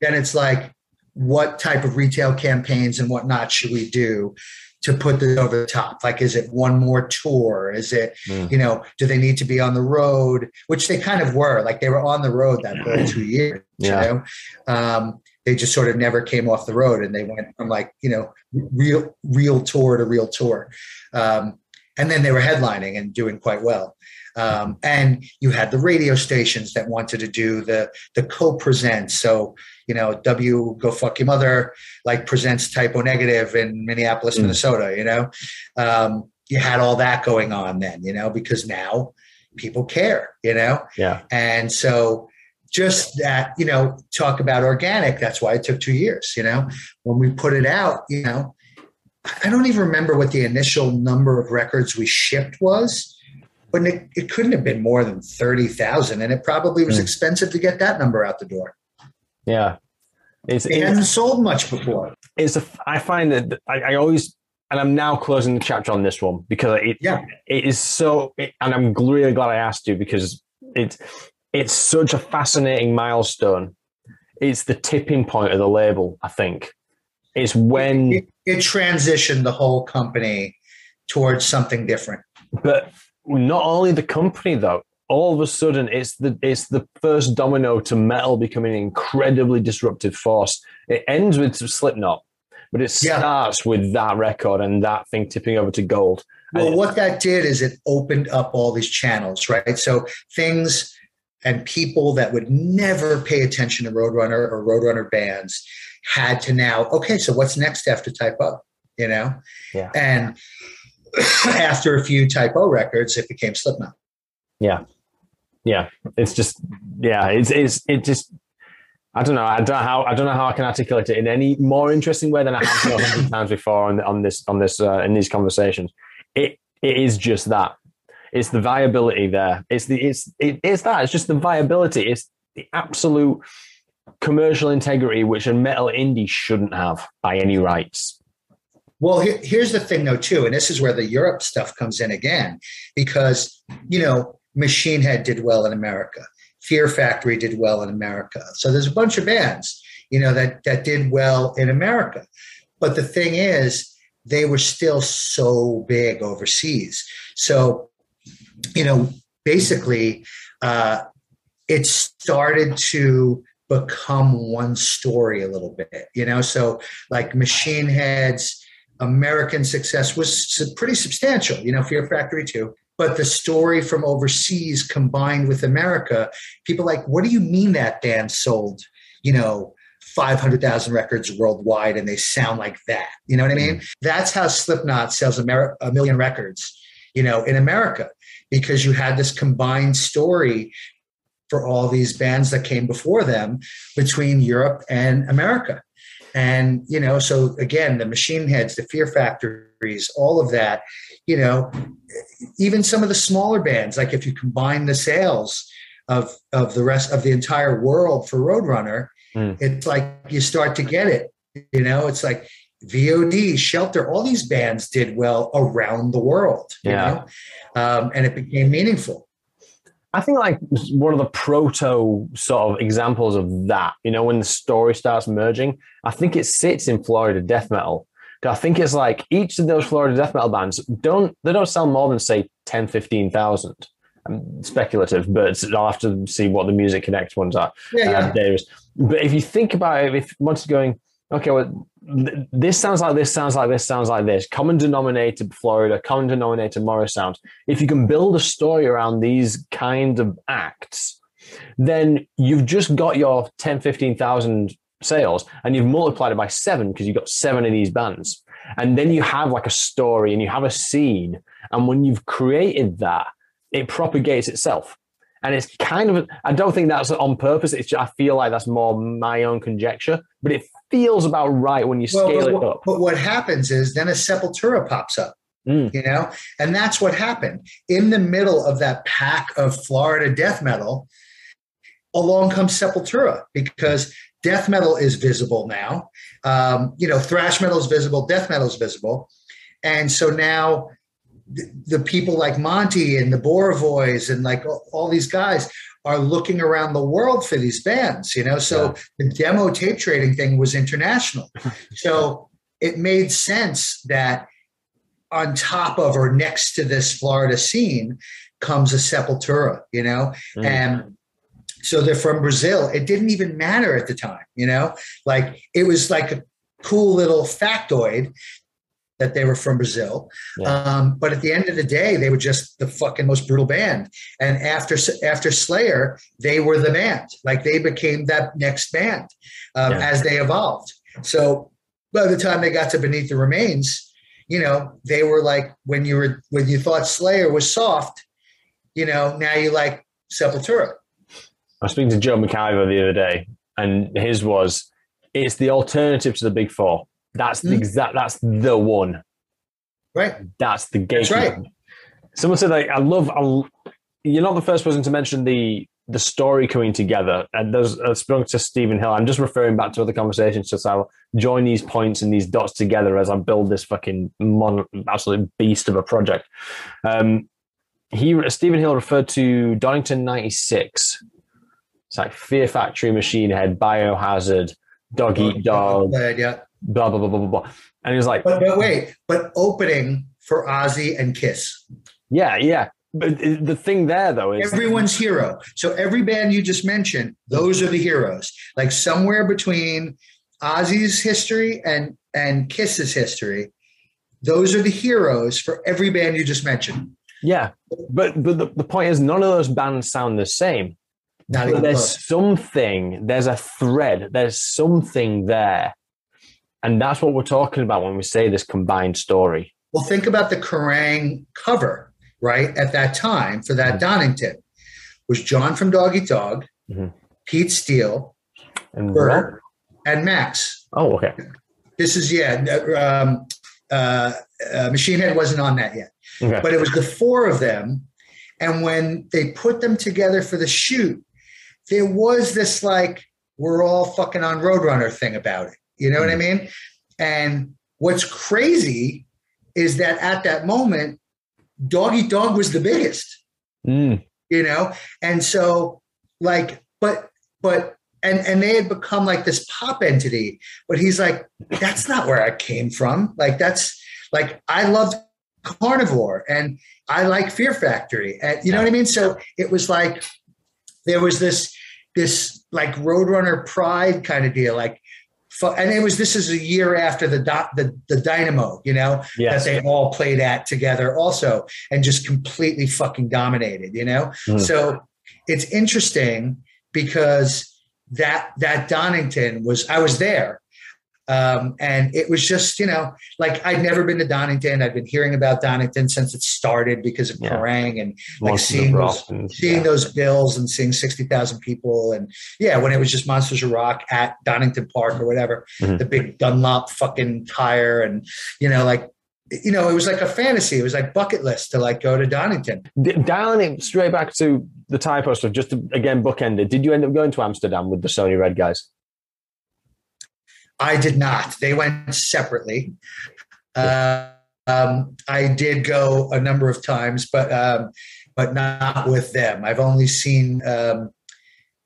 then it's like what type of retail campaigns and whatnot should we do to put this over the top? Like, is it one more tour? Is it, Mm. you know, do they need to be on the road? Which they kind of were. Like they were on the road that whole two years. Yeah. You know, um, they just sort of never came off the road, and they went from like you know real real tour to real tour, um, and then they were headlining and doing quite well. Um, and you had the radio stations that wanted to do the the co-present. So you know, W Go Fuck Your Mother like presents Type O Negative in Minneapolis, Mm. Minnesota. You know, um, you had all that going on then. You know, because now people care. You know, Yeah. and so just that, you know, talk about organic. That's why it took two years. You know, when we put it out, you know, I don't even remember what the initial number of records we shipped was, but it, it couldn't have been more than 30,000. And it probably was Mm. expensive to get that number out the door. Yeah. It's, It it's, hadn't sold much before. it's a, I find that I, I always, and I'm now closing the chapter on this one because it, Yeah. it is so, it, and I'm really glad I asked you because it's, it's such a fascinating milestone. It's the tipping point of the label, I think. It's when, It, it transitioned the whole company towards something different. but not only the company though, all of a sudden it's the it's the first domino to metal becoming an incredibly disruptive force. It ends with Slipknot, but it Yeah. starts with that record and that thing tipping over to gold. Well, And- what that did is it opened up all these channels, right? So things and people that would never pay attention to Roadrunner or Roadrunner bands had to now, okay, so what's next after Type O? You know? Yeah. And after a few Type O records, it became Slipknot. Yeah, Yeah. it's just yeah, it's it's it just I don't know. I don't know how I don't know how I can articulate it in any more interesting way than I have a hundred times before on on this on this uh, in these conversations. It it is just that. It's the viability there. It's the it's it, it's that. It's just the viability. It's the absolute commercial integrity which a metal indie shouldn't have by any rights. Well, here, here's the thing, though, too, and this is where the Europe stuff comes in again, because you know, Machine Head did well in America, Fear Factory did well in America, so there's a bunch of bands, you know, that that did well in America. But the thing is, they were still so big overseas. So, you know, basically, uh, it started to become one story a little bit, you know. So, like Machine Head's American success was pretty substantial, you know, Fear Factory too. But the story from overseas combined with America, people like, what do you mean that band sold, you know, 500,000 records worldwide and they sound like that? You know what I mean? Mm-hmm. That's how Slipknot sells a million records, you know, in America, because you had this combined story for all these bands that came before them between Europe and America. And, you know, so again, the machine heads, the fear factories, all of that, you know, even some of the smaller bands, like if you combine the sales of of the rest of the entire world for Roadrunner, Mm. it's like you start to get it. You know, it's like VOD, Shelter, all these bands did well around the world. You Yeah. know? Um, and it became meaningful. I think like one of the proto sort of examples of that, you know, when the story starts merging, I think it sits in Florida death metal. I think it's like each of those Florida death metal bands don't they don't sell more than say 10, 15,000. I'm speculative, but I'll have to see what the Music Connect ones are. Yeah, yeah. uh, But if you think about it, if once going, okay, well, this sounds like this, sounds like this, sounds like this. Common denominator Florida, common denominator Morrisound. If you can build a story around these kind of acts, then you've just got your 10, 15,000 sales and you've multiplied it by seven because you've got seven of these bands. And then you have like a story and you have a scene. And when you've created that, it propagates itself. And it's kind of, I don't think that's on purpose. It's, I feel like that's more my own conjecture, but it feels about right when you Well, scale but, it up. but what happens is then a Sepultura pops up. Mm. You know, and that's what happened in the middle of that pack of Florida death metal. Along comes Sepultura because death metal is visible now. Um, you know, thrash metal is visible, death metal is visible, and so now the, the people like Monte and the Borovoys and like all, all these guys are looking around the world for these bands. You know, so the demo tape trading thing was international, so it made sense that on top of or next to this Florida scene comes a Sepultura, you know, Mm. and so they're from Brazil. It didn't even matter at the time, you know, like it was like a cool little factoid that they were from Brazil. Yeah. Um, but at the end of the day, they were just the fucking most brutal band. And after after Slayer, they were the band. Like they became that next band um, Yeah. as they evolved. So by the time they got to Beneath the Remains, you know, they were like when you were when you thought Slayer was soft, you know, now you like Sepultura. I was speaking to Joel McIver the other day, and his was it's the alternative to the big four. That's the Mm. exact. That's the one. Right. That's the game. That's right. Someone said, like, I love. I, you're not the first person to mention the the story coming together. And there's a spoke to Stephen Hill. I'm just referring back to other conversations, just I'll join these points and these dots together as I build this fucking mon, absolute beast of a project. Um, he Stephen Hill referred to Donington '96. It's like Fear Factory, Machine Head, Biohazard, Dog Eat Dog, yeah. Blah blah blah blah blah. And he was like, But, but wait, but opening for Ozzy and Kiss. yeah, yeah. But the thing there though is Everyone's hero. So every band you just mentioned, those are the heroes. Like somewhere between Ozzy's history and and Kiss's history, those are the heroes for every band you just mentioned. Yeah, but but the, the point is, none of those bands sound the same. Not even there's close. something, there's a thread, there's something there, and that's what we're talking about when we say this combined story. Well, think about the Kerrang cover, right? At that time for that Mhm. Donington was John from Dog Eat Dog, Mhm. Pete Steele, And Bert, and Max. oh, okay, This is yeah. Um, uh, uh, Machine Head wasn't on that yet, okay, but it was the four of them. And when they put them together for the shoot, there was this like we're all fucking on Roadrunner thing about it. You know what I mean? And what's crazy is that at that moment, Dog Eat Dog was the biggest. Mm, you know? And so like but but and and they had become like this pop entity but he's like that's not where i came from. Like that's like i loved carnivore and i like fear factory and you know what i mean? So it was like there was this this like roadrunner pride kind of deal. Like and it was this is a year after the do- the, the dynamo you know yes, that they all played at together also and just completely fucking dominated you know? Mm. so it's interesting because that that donington was i was there um, and it was just you know like i'd never been to donington i'd been hearing about donington since it started because of Yeah. Kerrang and like Monsters seeing those, and- seeing yeah. those bills and seeing 60,000 people and yeah when it was just monsters of rock at donington park or whatever Mhm. the big dunlop fucking tire and you know like you know it was like a fantasy it was like bucket list to like go to donington D- dialing it straight back to the Type O stuff, just to, again bookended. Did you end up going to Amsterdam with the Sony Red guys? I did not they went separately uh, um, i did go a number of times but um, but not with them i've only seen um,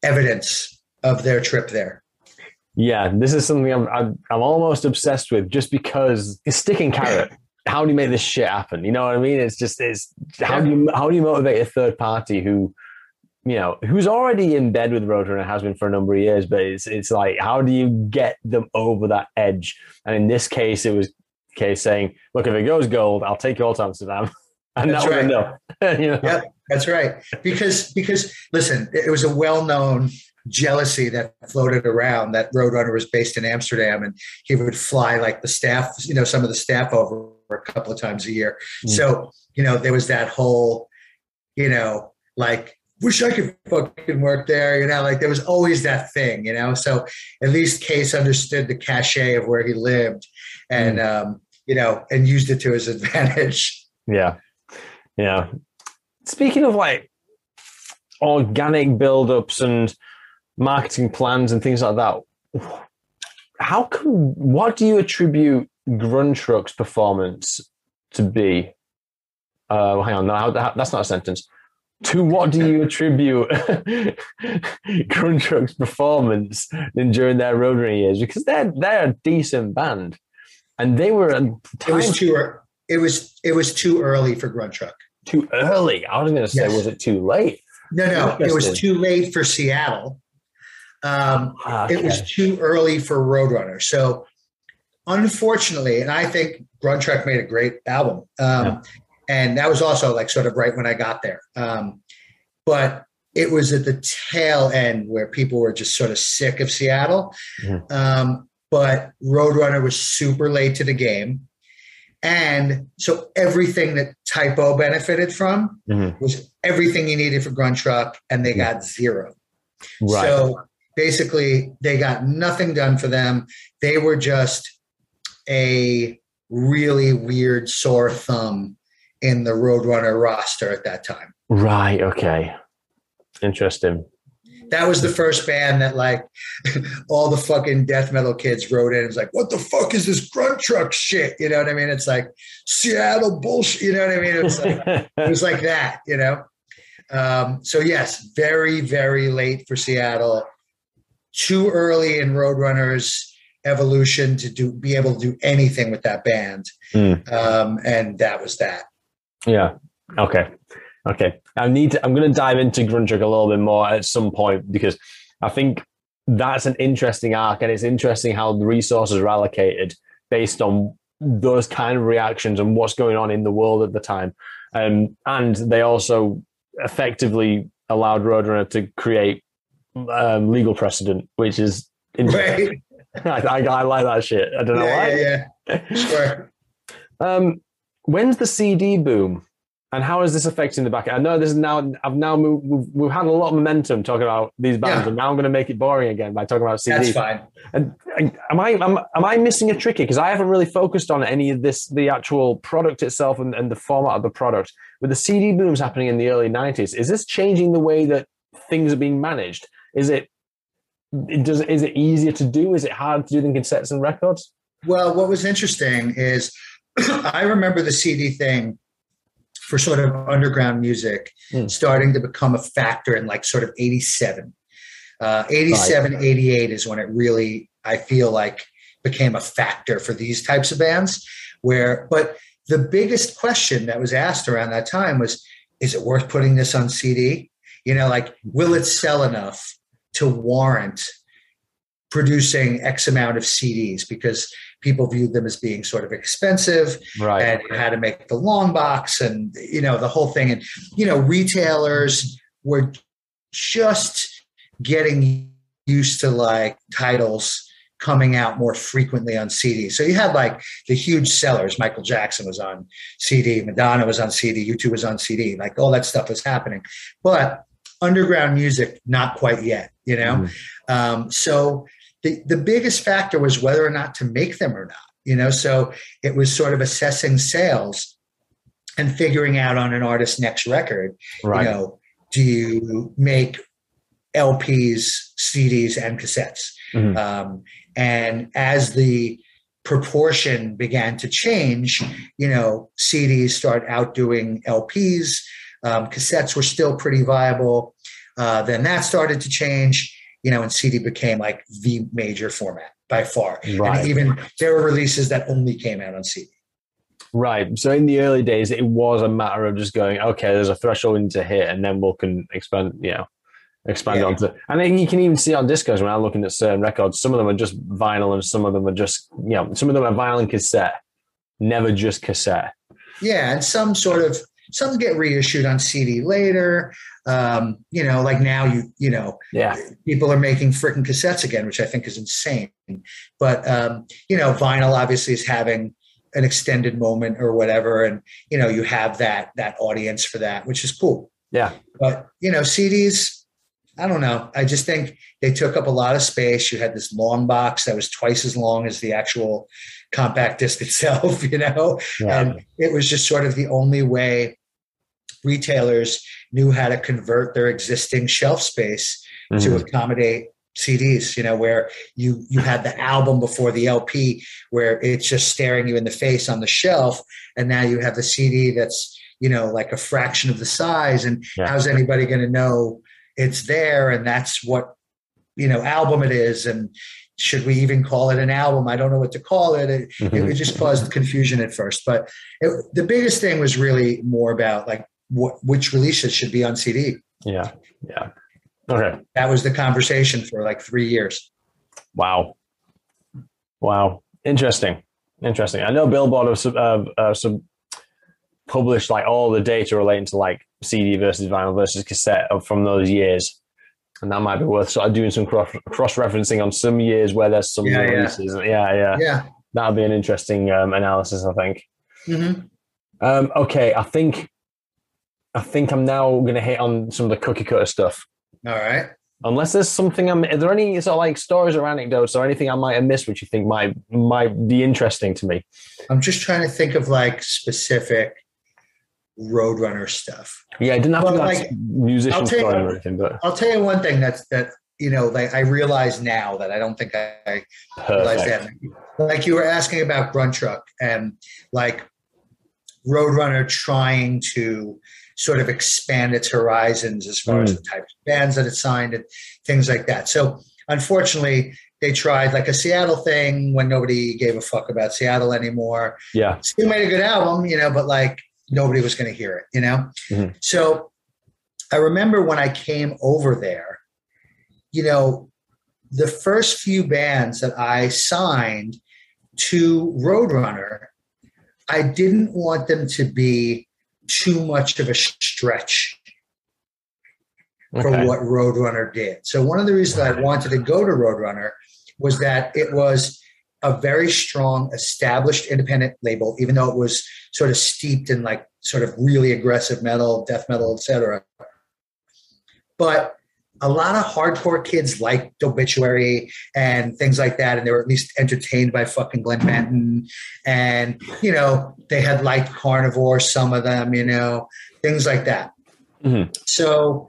evidence of their trip there Yeah, this is something I'm, I'm I'm almost obsessed with, just because it's stick and carrot. How do you make this shit happen? You know what I mean? It's just it's how do you how do you motivate a third party who, you know, who's already in bed with Roadrunner and has been for a number of years, but it's it's like how do you get them over that edge? And in this case, it was Cees saying, look, if it goes gold, I'll take you all to Amsterdam, and That's that right. enough. you know? Yep, that's right. Because because listen, it was a well-known jealousy that floated around that Roadrunner was based in Amsterdam and he would fly like the staff, you know, some of the staff over a couple of times a year. Mm. So, you know, there was that whole, you know, like wish I could fucking work there, you know, like there was always that thing, you know. So at least Cees understood the cachet of where he lived and um, you know, and used it to his advantage. Yeah. Yeah. Speaking of like organic build-ups and marketing plans and things like that, how can what do you attribute Grunt Truck's performance to be? Uh, hang on, no, that's not a sentence. To what do you attribute Grunt Truck's performance in, during their road running years? Because they're they're a decent band, and they were It was too It was it was too early for Grunt Truck. Too early. I was going to say, Yes. was it too late? No, no, it was too late for Seattle. Um, Ah, It was too early for Roadrunner. So, unfortunately, and I think Grunt Truck made a great album. Um, Yeah. And that was also like sort of right when I got there. Um, but it was at the tail end where people were just sort of sick of Seattle. Mhm. Um, but Roadrunner was super late to the game. And so everything that Type O benefited from Mhm. was everything you needed for Grunt Truck, and they got zero. Right. So basically, they got nothing done for them. They were just a really weird sore thumb in the Roadrunner roster at that time. right. Okay. Interesting. That was the first band that like all the fucking death metal kids wrote in. It's like, what the fuck is this grunt truck shit? You know what I mean? It's like Seattle bullshit. You know what I mean? It was like, it was like that, you know? Um, so yes, very, very late for Seattle. Too early in Roadrunner's evolution to do be able to do anything with that band. Mm. Um, and that was that. Yeah. Okay. Okay. I need to, I'm going to dive into Grunt Truck a little bit more at some point because I think that's an interesting arc and it's interesting how the resources are allocated based on those kind of reactions and what's going on in the world at the time. Um, and they also effectively allowed Roadrunner to create um, legal precedent, which is interesting. Right? I, I, I like that shit. I don't know why. yeah, yeah, yeah. Sure. Um, when's the CD boom, and how is this affecting the back? I know this is now. I've now moved. We've, we've had a lot of momentum talking about these bands, Yeah. and now I'm going to make it boring again by talking about CD. That's fine. And, and am I am, am I missing a trick here? Because I haven't really focused on any of this, the actual product itself and, and the format of the product. With the CD booms happening in the early '90s, is this changing the way that things are being managed? Is it? it does is it easier to do? Is it hard to do than cassettes and records? Well, what was interesting is I remember the CD thing for sort of underground music Hmm. starting to become a factor in like sort of 87. Uh, 87, 88 is when it really, I feel like, became a factor for these types of bands. Where, but the biggest question that was asked around that time was, is it worth putting this on CD? You know, like, will it sell enough to warrant producing X amount of CDs? Because people viewed them as being sort of expensive Right. and had to make the long box and you know the whole thing and you know retailers were just getting used to like titles coming out more frequently on CD. So you had like the huge sellers. Michael Jackson was on CD, Madonna was on CD, U2 was on CD, like all that stuff was happening. But underground music, not quite yet, you know? Mhm. Um, so the, the biggest factor was whether or not to make them or not, you know? So it was sort of assessing sales and figuring out on an artist's next record, right. you know, do you make LPs, CDs, and cassettes? Mhm. Um, and as the proportion began to change, you know, CDs start outdoing LPs. Um, cassettes were still pretty viable. Uh, then that started to change, you know, and CD became like the major format by far. Right. And even there were releases that only came out on CD. Right. So in the early days, it was a matter of just going, okay, there's a threshold we need to hit, and then we'll can expand, you know, expand Yeah. onto. And then you can even see on Discogs when I'm looking at certain records, some of them are just vinyl, and some of them are just, you know, some of them are vinyl and cassette, never just cassette. Yeah, and some sort of some get reissued on CD later. Um, you know, like now you you know Yeah. people are making freaking cassettes again, which I think is insane. But um, you know, vinyl obviously is having an extended moment or whatever, and you know, you have that that audience for that, which is cool. Yeah. But you know, CDs, I don't know. I just think they took up a lot of space. You had this long box that was twice as long as the actual compact disc itself, you know, Yeah. and it was just sort of the only way retailers knew how to convert their existing shelf space to Mhm. accommodate CDs, you know, where you you had the album before the LP where it's just staring you in the face on the shelf and now you have the CD that's, you know, like a fraction of the size and Yeah. how's anybody going to know it's there and that's what you know album it is and should we even call it an album i don't know what to call it it, Mhm. it just caused confusion at first but it, the biggest thing was really more about like what which releases should be on cd Yeah. Yeah. Okay. that was the conversation for like three years Wow. Wow. Interesting. Interesting. I know Billboard have sub, uh, uh, sub published like all the data relating to like CD versus vinyl versus cassette from those years. And that might be worth sort of doing some cross cross referencing on some years where there's some Yeah, yeah. releases. Yeah, yeah. yeah That'll be an interesting um, analysis, I think. hmm Um, okay, I think I think I'm now going to hit on some of the cookie cutter stuff. all right Unless there's something, I'm, are there any sort of like stories or anecdotes or anything I might have missed which you think might might be interesting to me? i'm just trying to think of like specific roadrunner stuff Yeah, I didn't have Well, to like, musician I'll tell you- story or anything, but i'll tell you one thing that's that you know like i realize now that i don't think i, I realize that. Like you were asking about Grunt Truck and like Roadrunner trying to sort of expand its horizons as far as Mm. the types of bands that it signed and things like that. So unfortunately, they tried like a Seattle thing when nobody gave a fuck about Seattle anymore. Yeah, Still made a good album, you know, but like nobody was going to hear it, you know? Mhm. So I remember when I came over there, you know, the first few bands that I signed to Roadrunner, I didn't want them to be too much of a stretch for okay. what Roadrunner did. So one of the reasons I wanted to go to Roadrunner was that it was a very strong, established independent label, even though it was sort of steeped in like sort of really aggressive metal, death metal, etc. But a lot of hardcore kids liked Obituary and things like that, and they were at least entertained by fucking Glenn Benton. And you know, they had liked Carnivore, some of them, you know, things like that. Mhm. So,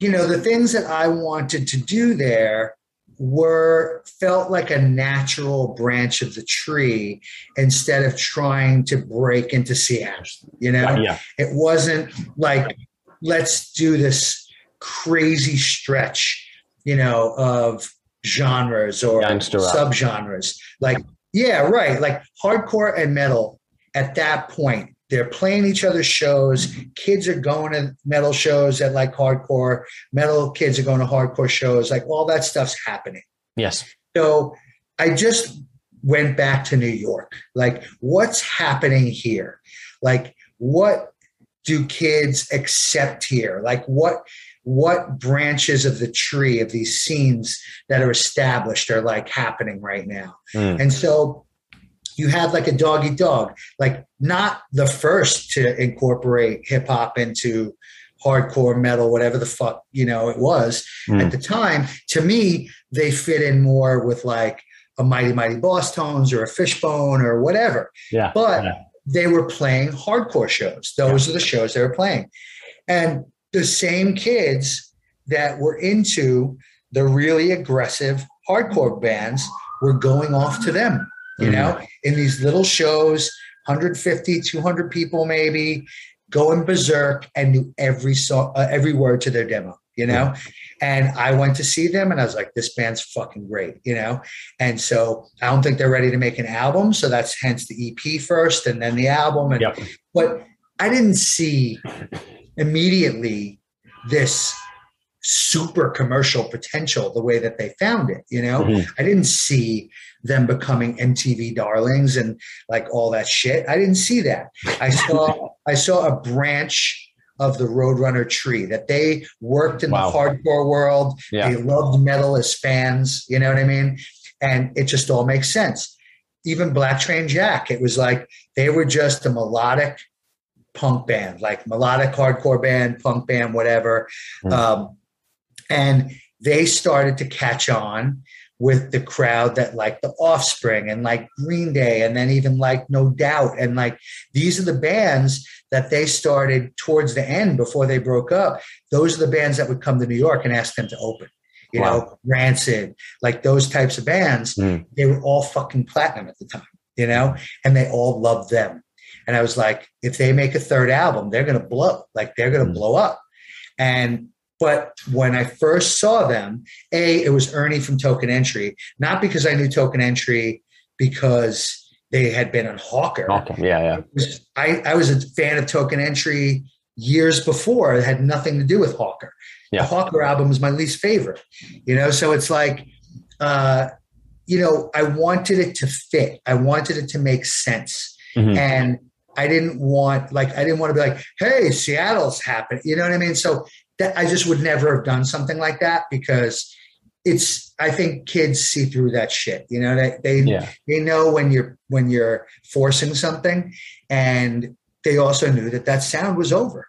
you know, the things that I wanted to do there were felt like a natural branch of the tree instead of trying to break into Seattle. You know, yeah, it wasn't like let's do this crazy stretch, you know, of genres or subgenres. Like, yeah, right. Like hardcore and metal at that point, they're playing each other's shows. Kids are going to metal shows that like hardcore. Metal kids are going to hardcore shows. Like all that stuff's happening. yes, So I just went back to New York. Like, what's happening here? Like, what do kids accept here? Like, what what branches of the tree of these scenes that are established are like happening right now? Mm. And so you have like a Dog Eat Dog, like not the first to incorporate hip hop into hardcore metal, whatever the fuck, you know, it was Mm. at the time. To me, they fit in more with like a Mighty Mighty Bosstones or a Fishbone or whatever. yeah, But yeah. they were playing hardcore shows. Those are the shows they were playing. And the same kids that were into the really aggressive hardcore bands were going off to them, you Mhm. know, in these little shows, 150, 200 people maybe, going berserk and knew every song, uh, every word to their demo, you know? And I went to see them and I was like, this band's fucking great, you know? And so I don't think they're ready to make an album. So that's hence the EP first and then the album. And Yep. but I didn't see immediately this super commercial potential the way that they found it, you know? Mhm. I didn't see them becoming MTV darlings and like all that shit. I didn't see that. I saw I saw a branch of the Roadrunner tree that they worked in Wow. the hardcore world. Yeah. They loved metal as fans, you know what I mean? And it just all makes sense. Even Black Train Jack, it was like they were just a melodic punk band, like melodic hardcore band, punk band, whatever. Hmm. Um, and they started to catch on with the crowd that like the offspring and like green day and then even like no doubt and like these are the bands that they started towards the end before they broke up those are the bands that would come to new york and ask them to open you Wow. know rancid like those types of bands Mm. they were all fucking platinum at the time you know and they all loved them and i was like if they make a third album they're gonna blow like they're gonna Mm. blow up and But when I first saw them, A, it was Ernie from Token Entry, not because I knew Token Entry because they had been on Hawker. Okay, yeah, yeah. I, I was a fan of Token Entry years before. It had nothing to do with Hawker. Yeah. The Hawker album was my least favorite, you know? So it's like, uh, you know, I wanted it to fit. I wanted it to make sense. Mhm. And I didn't want, like, I didn't want to be like, hey, Seattle's happened. You know what I mean? So that I just would never have done something like that because it's, I think kids see through that shit. You know, they, they, Yeah. they know when you're, when you're forcing something and they also knew that that sound was over.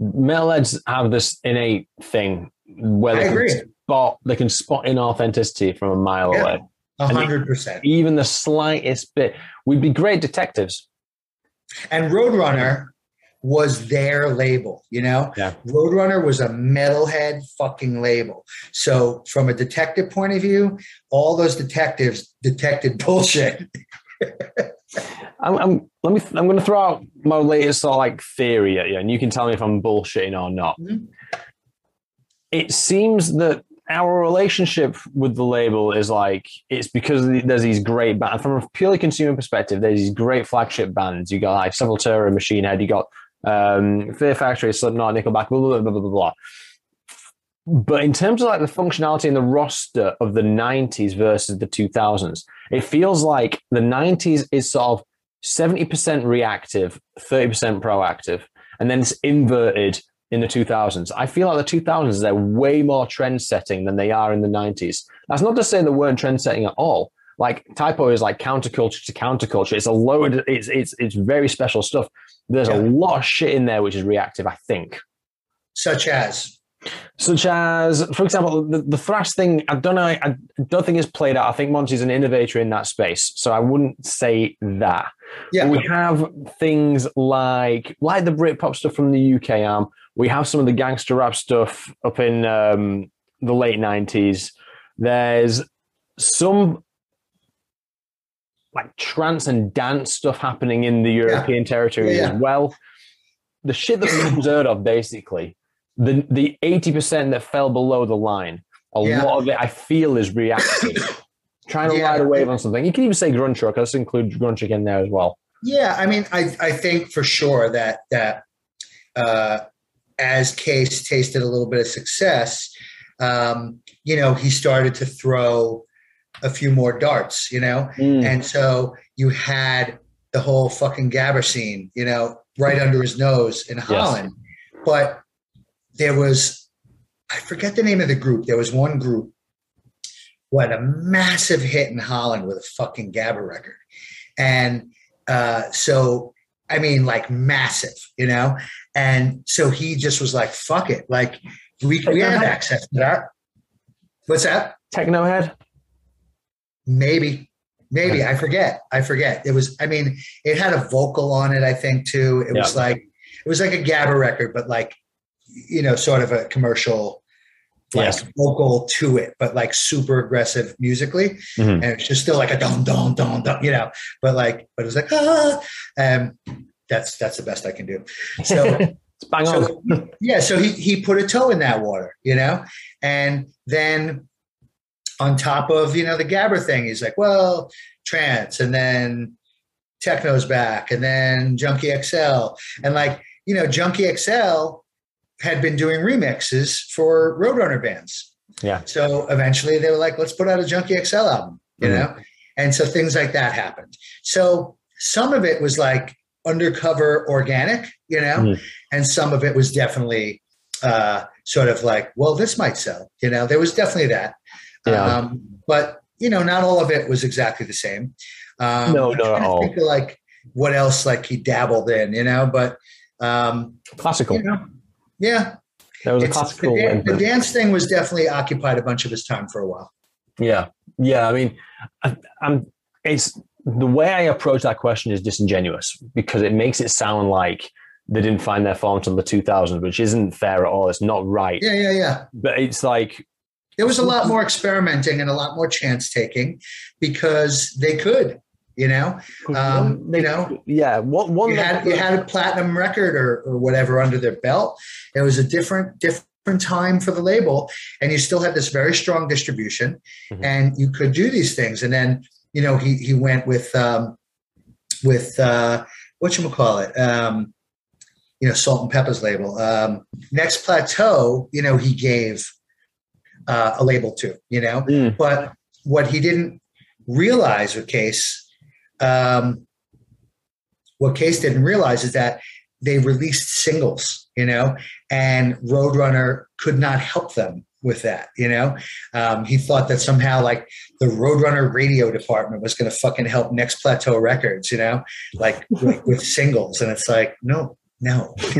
Metalheads have this innate thing where they can agree. spot they can spot inauthenticity from a mile Yeah. away. A And it- hundred percent. Even the slightest bit. We'd be great detectives. And Roadrunner was their label, you know? Yeah. Roadrunner was a metalhead fucking label. So from a detective point of view, all those detectives detected bullshit. I'm, I'm let me I'm going to throw out my latest sort of like theory at you, and you can tell me if I'm bullshitting or not. Mhm. It seems that our relationship with the label is like it's because there's these great bands from a purely consumer perspective. There's these great flagship bands. You got like Sepultura, Machine Head. You got um, Fear Factory, Slipknot, Nickelback, blah blah blah blah blah. blah. But in terms of like the functionality and the roster of the 90s versus the 2000s, it feels like the 90s is sort of 70% reactive, 30% proactive, and then it's inverted in the 2000s. I feel like the 2000s they're way more trend setting than they are in the 90s. That's not to say they weren't trend setting at all. Like Type O is like counterculture to counterculture. It's a load. It's it's it's very special stuff. There's a lot of shit in there which is reactive. I think Such as such as, for example, the, the thrash thing. I don't know. I don't think it's played out. I think Monte's an innovator in that space, so I wouldn't say that. yeah, We have things like like the Britpop stuff from the UK arm. We have some of the gangster rap stuff up in um, the late nineties. There's some like trance and dance stuff happening in the European territory Yeah, yeah. as well. The shit that we've heard of, basically, the the eighty percent that fell below the line, a lot of it I feel is reactive. Trying to ride a wave on something. You can even say grunge rock. Let's include grunge in there as well. Yeah, I mean, I, I think for sure that that uh, as Cees tasted a little bit of success, um, you know, he started to throw a few more darts, you know, Mm. and so you had the whole fucking Gabber scene, you know, right under his nose in Holland. But there was, I forget the name of the group. There was one group who had a massive hit in Holland with a fucking Gabber record. And uh, so, I mean, like massive, you know? And so he just was like, fuck it. Like, we, we have access to that. What's that? Technohead. Maybe, maybe I forget. I forget. It was. I mean, it had a vocal on it. I think too. It was like it was like a Gabba record, but like you know, sort of a commercial, like Yes. vocal to it, but like super aggressive musically, Mhm. and it's just still like a dum dum dum dum, you know. But like, but it was like ah, um, that's that's the best I can do. So bang on. yeah, so he he put a toe in that water, you know, and then on top of you know the Gabber thing, he's like, well, trance, and then techno's back, and then Junkie XL, and like you know, Junkie XL had been doing remixes for Roadrunner bands. Yeah. So eventually they were like, let's put out a Junkie XL album, you Mhm. know, and so things like that happened. So some of it was like undercover organic, you know, Mhm. and some of it was definitely uh, sort of like, well, this might sell, you know, there was definitely that. Yeah. Um, but, you know, not all of it was exactly the same. Um, No, not at all. Of like what else like he dabbled in, you know, but um, Classical. you know, yeah, That was a it's- classical. the, dan- the dance thing was definitely occupied a bunch of his time for a while. Yeah, yeah. I mean, I, I'm. It's the way I approach that question is disingenuous because it makes it sound like they didn't find their form until the 2000s, which isn't fair at all. It's not right. Yeah, yeah, yeah. But it's like, There was a lot more experimenting and a lot more chance taking because they could, you know. Um, you know, yeah. What one? you had you had a platinum record or, or whatever under their belt. It was a different different time for the label, and you still had this very strong distribution, Mhm. and you could do these things. And then you know he he went with um, with uh, what you call it. Um, you know, Salt-N-Pepa's label. Um, Next Plateau, you know, he gave uh, a label to, you know, Mm. but what he didn't realize with Cees, um, what Cees didn't realize is that they released singles, you know, and Roadrunner could not help them with that, you know. Um, he thought that somehow like the Roadrunner radio department was going to fucking help Next Plateau Records, you know, like with, with singles, and it's like no, no,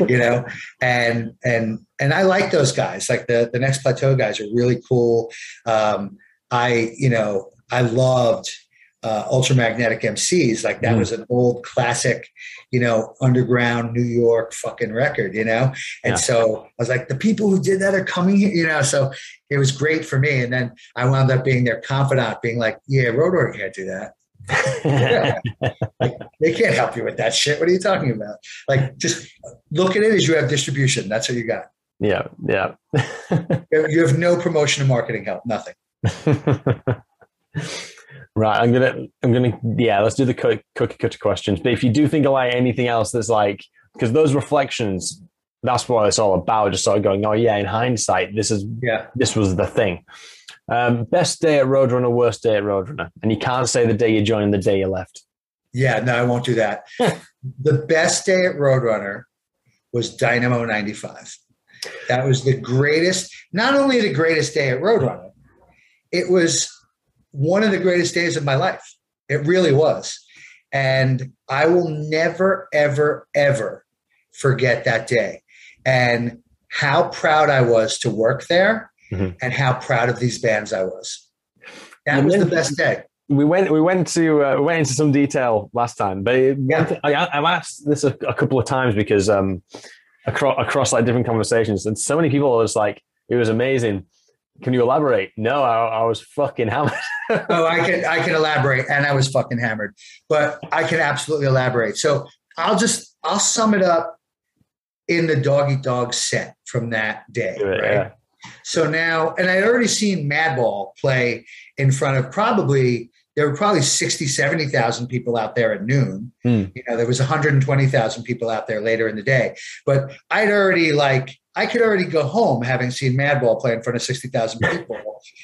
you know, and and and I like those guys. Like the the Next Plateau guys are really cool. Um, I you know I loved uh, Ultramagnetic MCs. Like that Mhm. was an old classic, you know, underground New York fucking record, you know. And Yeah. so I was like, the people who did that are coming here, you know. So it was great for me. And then I wound up being their confidant, being like, yeah, Roadrunner can't do that. Like, they can't help you with that shit. What are you talking about? Like, just look at it as you have distribution. That's what you got. yeah, yeah. You have no promotion and marketing help. Nothing. right, I'm gonna, I'm gonna, yeah. Let's do the cookie cutter questions. But if you do think of like anything else that's like, because those reflections, that's what it's all about. Just sort of going, oh yeah. In hindsight, this is Yeah. this was the thing. Um, best day at Roadrunner, worst day at Roadrunner, and you can't say the day you joined, the day you left. Yeah. No, I won't do that. the best day at Roadrunner was Dynamo 95. That was the greatest, not only the greatest day at Roadrunner, it was one of the greatest days of my life. It really was. And I will never, ever, ever forget that day and how proud I was to work there Mhm. and how proud of these bands I was. That was the best day. we went we went to uh, we went into some detail last time, but it, Yeah. one thing- I, I've asked this a, a couple of times because um across across like different conversations, and so many people are just like, "It was amazing." Can you elaborate? No, I, I was fucking hammered. oh, I can I can elaborate, and I was fucking hammered, but I can absolutely elaborate. So I'll just I'll sum it up in the dog eat dog set from that day, it, right? yeah. So now, and I'd already seen Madball play in front of probably there were probably 60, 70,000 people out there at noon. Hmm. You know, there was 120,000 people out there later in the day. But I'd already like I could already go home having seen Madball play in front of 60,000 people,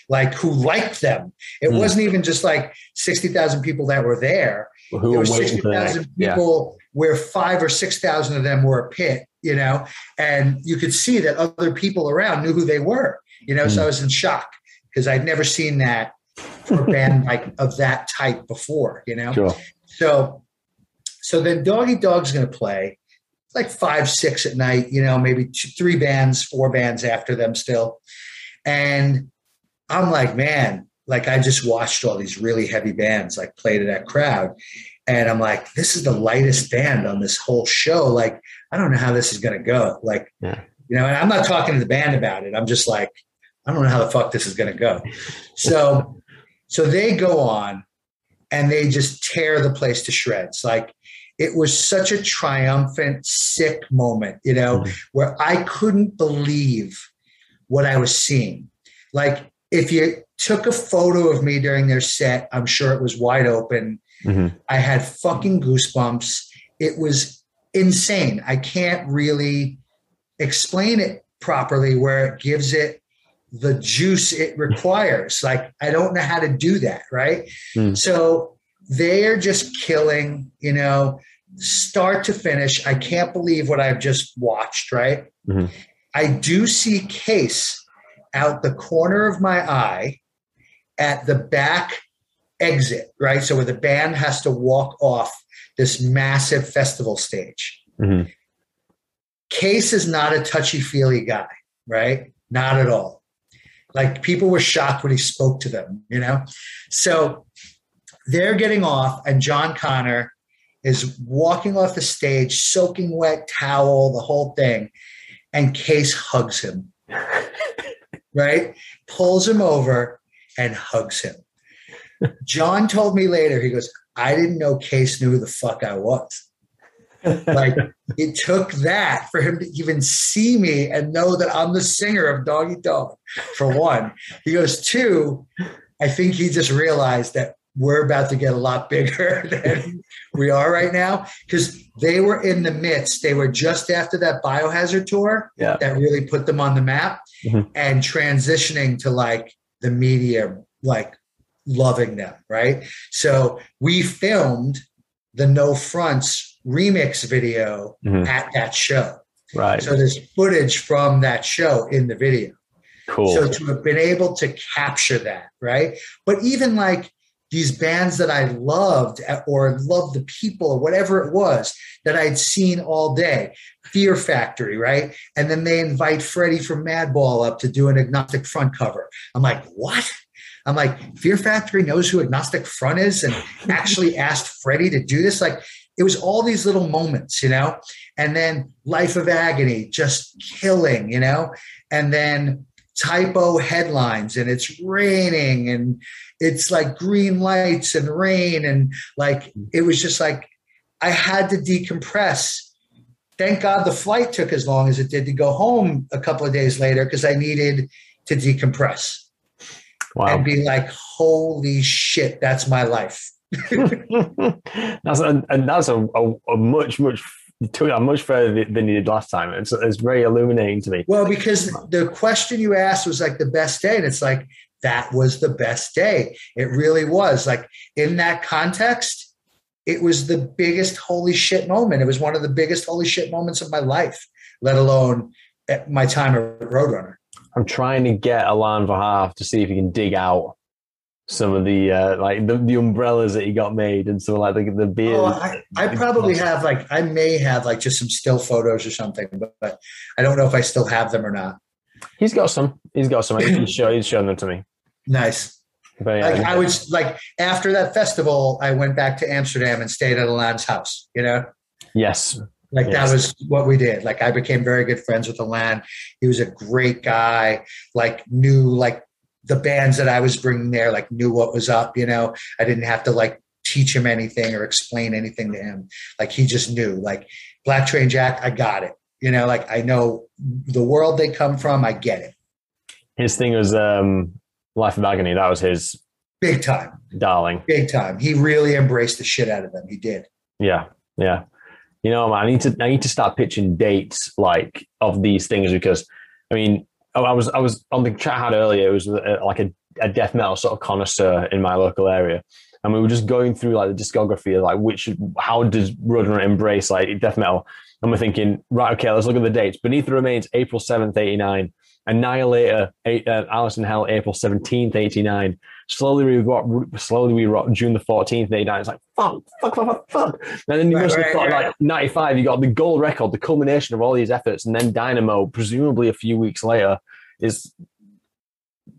like who liked them. It Hmm. wasn't even just like 60,000 people that were there. Who There were were waiting 60,000 Yeah. people where five or 6,000 of them were a pit, you know, and you could see that other people around knew who they were, you know, so Hmm. I was in shock because I'd never seen that for a band like of that type before, you know. Sure. So, so then Dog Eat Dog's going to play like five, six at night, you know, maybe two, three bands, four bands after them still. And I'm like, man, like I just watched all these really heavy bands like play to that crowd. And I'm like, this is the lightest band on this whole show. Like, I don't know how this is going to go. Like, Yeah. you know, and I'm not talking to the band about it. I'm just like, I don't know how the fuck this is going to go. So, so they go on and they just tear the place to shreds. Like it was such a triumphant, sick moment, you know, Mhm. where I couldn't believe what I was seeing. Like if you took a photo of me during their set, I'm sure it was wide open. Mhm. I had fucking goosebumps. It was insane. I can't really explain it properly where it gives it the juice it requires. Like, I don't know how to do that, right? Mm. So they're just killing, you know, start to finish. I can't believe what I've just watched, right? Mhm. I do see Cees out the corner of my eye at the back exit, right? So where the band has to walk off this massive festival stage. Mhm. Cees is not a touchy feely guy, right? Not at all. Like people were shocked when he spoke to them, you know? So they're getting off, and John Connor is walking off the stage, soaking wet towel, the whole thing. And Cees hugs him, right? Pulls him over and hugs him. John told me later, he goes, I didn't know Cees knew who the fuck I was. Like it took that for him to even see me and know that I'm the singer of Dog Eat Dog, for one. He goes, two, I think he just realized that we're about to get a lot bigger than we are right now because they were in the midst. They were just after that biohazard tour Yeah. that really put them on the map Mhm. and transitioning to like the media, like loving them, right? So we filmed the No Fronts remix video Mhm. at that show. Right. So there's footage from that show in the video. cool. So to have been able to capture that, right? But even like these bands that I loved or loved the people or whatever it was that I'd seen all day, Fear Factory, right? And then they invite Freddie from Madball up to do an agnostic front cover. I'm like, what? I'm like, Fear Factory knows who Agnostic Front is and actually asked Freddie to do this. Like, it was all these little moments, you know? And then Life of Agony just killing, you know? And then Type O headlines and it's raining and it's like green lights and rain and like it was just like I had to decompress. Thank God the flight took as long as it did to go home a couple of days later because I needed to decompress wow. and be like, holy shit, that's my life. that's and, and that's a, a, a much much took that much further than you did last time. It's it's very illuminating to me. Well, because the question you asked was like the best day, and it's like that was the best day. It really was. Like in that context, it was the biggest holy shit moment. It was one of the biggest holy shit moments of my life, let alone at my time at Roadrunner. I'm trying to get Alan Verhaaf to see if he can dig out some of the uh, like the, the umbrellas that he got made and some like the the beers. Oh, I, I probably have like I may have like just some still photos or something, but, but I don't know if I still have them or not. He's got some. He's got some. He's shown, he's shown them to me. Nice. But yeah, Like I was like after that festival, I went back to Amsterdam and stayed at Alan's house. You know, yes, like Yes. that was what we did. Like I became very good friends with Alan. He was a great guy. Like knew like the bands that I was bringing there. Like knew what was up. You know, I didn't have to like teach him anything or explain anything to him. Like he just knew. Like Black Train Jack, I got it. You know, like I know the world they come from. I get it his thing was um, Life of Agony. That was his big time. darling. Big time. He really embraced the shit out of them. He did. Yeah, yeah. You know, man, I need to I need to start pitching dates like of these things because I mean, I I was I was on the chat I had earlier. It was uh, like a, a death metal sort of connoisseur in my local area, and we were just going through like the discography of like which how does Roadrunner embrace like death metal, and we're thinking right, okay, let's look at the dates. Beneath the Remains, April seventh, eighty nine. Annihilator, eight, uh, Alice in Hell, April seventeenth, eighty nine. Slowly we rot, slowly we rot, June the fourteenth, eighty nine. It's like fuck, fuck, fuck, fuck, fuck. And then you Right, must have right, got right. like ninety five. You got the gold record, the culmination of all these efforts, and then Dynamo, presumably a few weeks later, is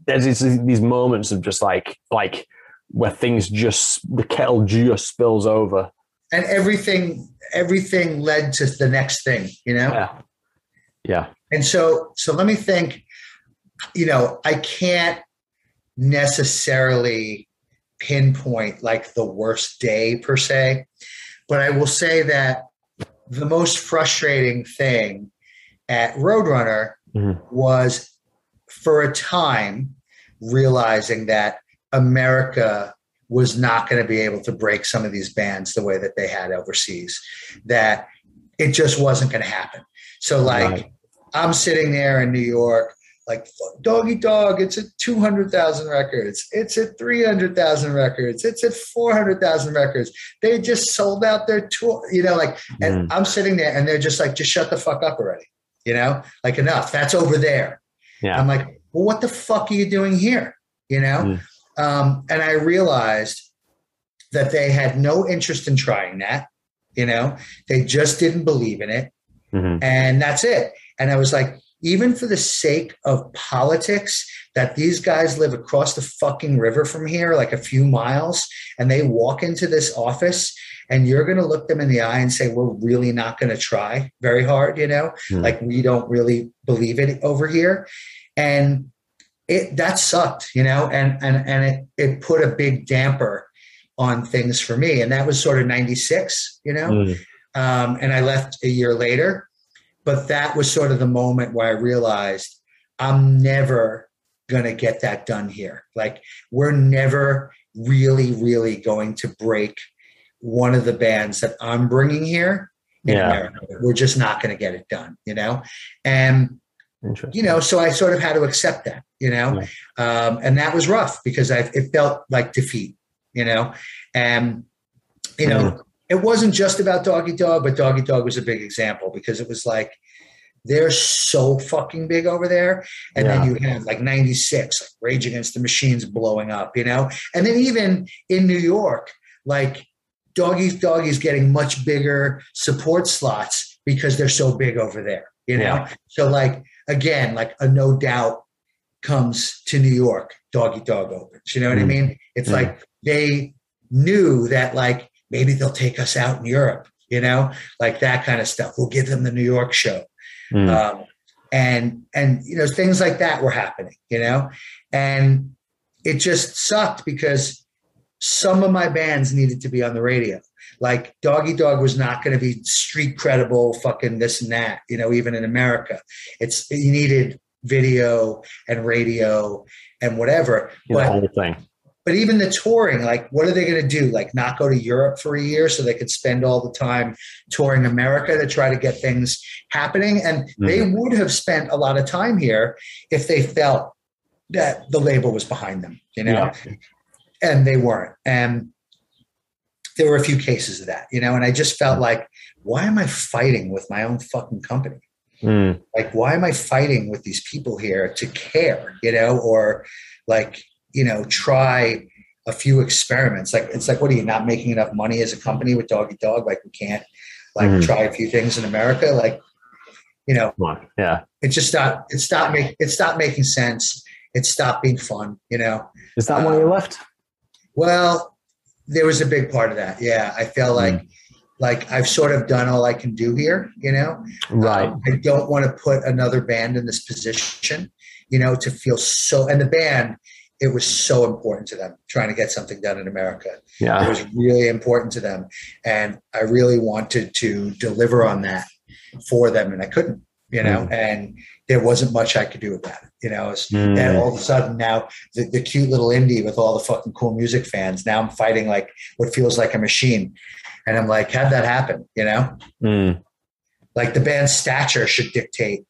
there's these, these moments of just like like where things just the kettle just spills over. And everything, everything led to the next thing. You know. Yeah, yeah, And so, so let me think. You know, I can't necessarily pinpoint like the worst day per se, but I will say that the most frustrating thing at Roadrunner Mhm. was for a time realizing that America was not going to be able to break some of these bands the way that they had overseas, that it just wasn't going to happen. So, like, Right. I'm sitting there in New York, like Dog Eat Dog. It's at two hundred thousand records. It's at three hundred thousand records. It's at four hundred thousand records. They just sold out their tour. You know, like, and I'm sitting there, and they're just like, just shut the fuck up already. You know, like enough. That's over there. yeah. I'm like, well, what the fuck are you doing here? You know? Um, and I realized that they had no interest in trying that. You know, they just didn't believe in it Mhm. and that's it. And I was like, even for the sake of politics, that these guys live across the fucking river from here, like a few miles, and they walk into this office, and you're going to look them in the eye and say, We're really not going to try very hard, you know, Hmm. like we don't really believe it over here. And it that sucked, you know, and and and it it put a big damper on things for me. And that was sort of 96, you know. Mm. um, and I left a year later. But that was sort of the moment where I realized I'm never going to get that done here. Like, we're never really, really going to break one of the bands that I'm bringing here in Yeah. America. We're just not going to get it done, you know? And, you know, so I sort of had to accept that, you know? Um, and that was rough because I, it felt like defeat, you know? And, you know, it wasn't just about Dog Eat Dog, but Dog Eat Dog was a big example because it was like, they're so fucking big over there. And then you have like 96, like Rage Against the Machines blowing up, you know? And then even in New York, like Dog Eat Dog's getting much bigger support slots because they're so big over there, you know? Yeah. So, like, again, like a no doubt comes to New York, Dog Eat Dog opens. You know what I Mm. mean? It's Mm. like they knew that, like, maybe they'll take us out in Europe, you know, like that kind of stuff. We'll give them the New York show Mm. um, and and you know things like that were happening you know and it just sucked because some of my bands needed to be on the radio like Dog Eat Dog was not going to be street credible fucking this and that you know even in america it's you needed video and radio and whatever You know, the whole thing. But even the touring, like, what are they going to do? Like, not go to Europe for a year so they could spend all the time touring America to try to get things happening? And they would have spent a lot of time here if they felt that the label was behind them, you know, Yeah. and they weren't. And there were a few cases of that, you know, and I just felt like, why am I fighting with my own fucking company? Mm. like why am i fighting with these people here to care you know or like you know try a few experiments like it's like what are you not making enough money as a company with doggy dog like we can't like Mhm. try a few things in america like you know Yeah. it just stopped it stopped make it stopped making sense it stopped being fun you know Is that why you left? well there was a big part of that yeah i felt like like i've sort of done all i can do here you know Right. Um, I don't want to put another band in this position, you know, to feel so. And the band, it was so important to them trying to get something done in America. Yeah. It was really important to them, and I really wanted to deliver on that for them, and I couldn't, you know. And there wasn't much I could do about it, you know. It's, Mm. And all of a sudden now, the, the cute little indie with all the fucking cool music fans. Now I'm fighting like what feels like a machine, and I'm like, how'd that happen, you know? Mm. like the band's stature should dictate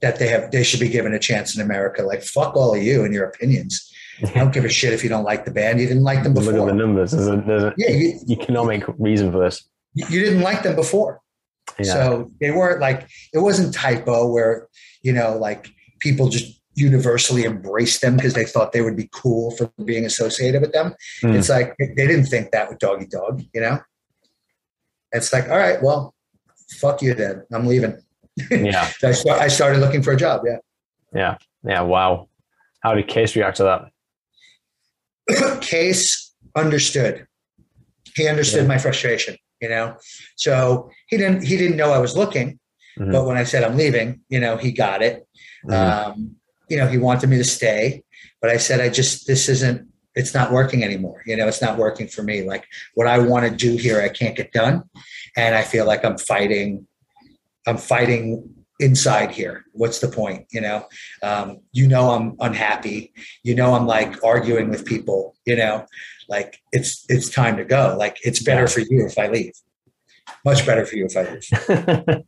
that they have they should be given a chance in America. Like fuck all of you and your opinions. I don't give a shit if you don't like the band. You didn't like them before. Look at the numbers. There's a, there's a Yeah, you, economic reason for this. you didn't like them before. Yeah. So they weren't like it wasn't Type O where you know like people just universally embraced them because they thought they would be cool for being associated with them. Mm. It's like they didn't think that with Dog Eat Dog, you know. It's like all right, well, fuck you then. I'm leaving. yeah. So I, start, I started looking for a job. Yeah. Yeah. Yeah. Wow. How did Cees react to that? Cees understood. He understood Yeah. my frustration, you know. So he didn't he didn't know I was looking, Mhm. but when I said I'm leaving, you know, he got it. Mhm. Um, you know, he wanted me to stay, but I said I just this isn't it's not working anymore. You know, it's not working for me. Like what I want to do here, I can't get done, and I feel like I'm fighting. I'm fighting inside here. What's the point? You know, um, you know, I'm unhappy. You know, I'm like arguing with people. You know, like it's it's time to go. Like it's better for you if I leave. Much better for you if I leave.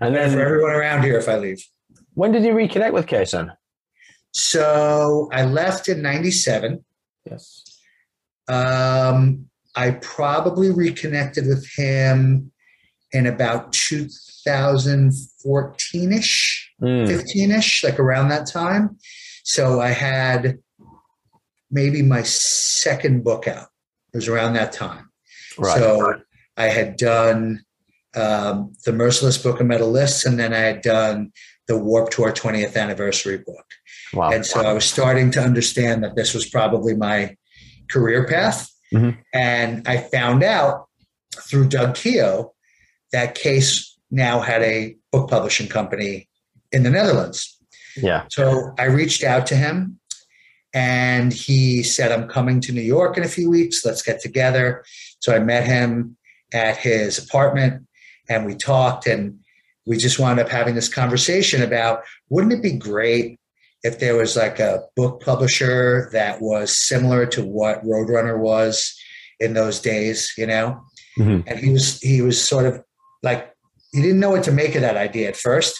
and Better for everyone around here if I leave. when did you reconnect with Cees? So I left in '97. Yes. Um, I probably reconnected with him in about 2014 ish, Mm. 15 ish, like around that time. So I had maybe my second book out. It was around that time. Right. So I had done um, the Merciless Book of Metal Lists, and then I had done the Warped Tour 20th anniversary book. wow. And so I was starting to understand that this was probably my career path. Mhm. And I found out through Doug Keogh that Cees now had a book publishing company in the Netherlands. yeah. So I reached out to him and he said, I'm coming to New York in a few weeks. Let's get together. So I met him at his apartment and we talked and we just wound up having this conversation about wouldn't it be great if there was like a book publisher that was similar to what Roadrunner was in those days, you know? Mm-hmm. And he was he was sort of like he didn't know what to make of that idea at first.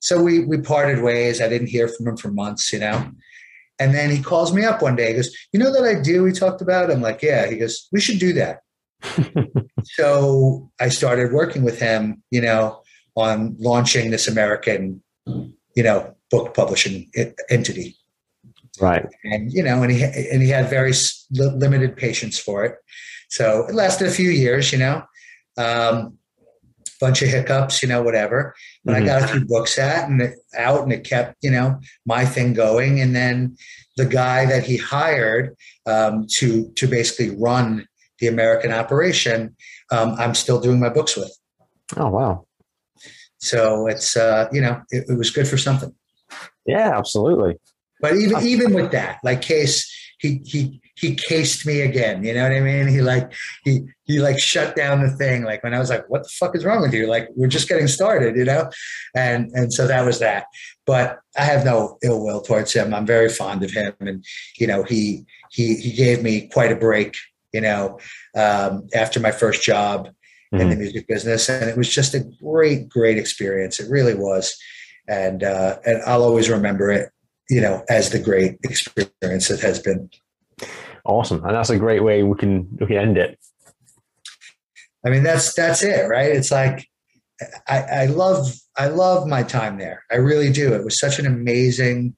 So we we parted ways. I didn't hear from him for months, you know. And then he calls me up one day. He goes, "You know that idea we talked about?" I'm like, "Yeah." He goes, "We should do that." so I started working with him, you know, on launching this American, you know, book publishing entity. Right. And you know, and he and he had very limited patience for it. So it lasted a few years, you know. Um, bunch of hiccups, you know, whatever. But mm-hmm. I got a few books out and it, out, and it kept, you know, my thing going. And then the guy that he hired um, to to basically run the American operation, um, I'm still doing my books with. Oh wow! So it's uh, you know, it, it was good for something. Yeah, absolutely. But even even with that, like Cees, he he he cased me again. You know what I mean? He like he he like shut down the thing. Like when I was like, "What the fuck is wrong with you?" Like we're just getting started, you know. And and so that was that. But I have no ill will towards him. I'm very fond of him, and you know he he he gave me quite a break. You know, um, after my first job mm-hmm. in the music business, and it was just a great great experience. It really was, and uh, and I'll always remember it. You know, as the great experience it has been. Awesome, and that's a great way we can we can end it. I mean, that's that's it, right? It's like I, I love I love my time there. I really do. It was such an amazing,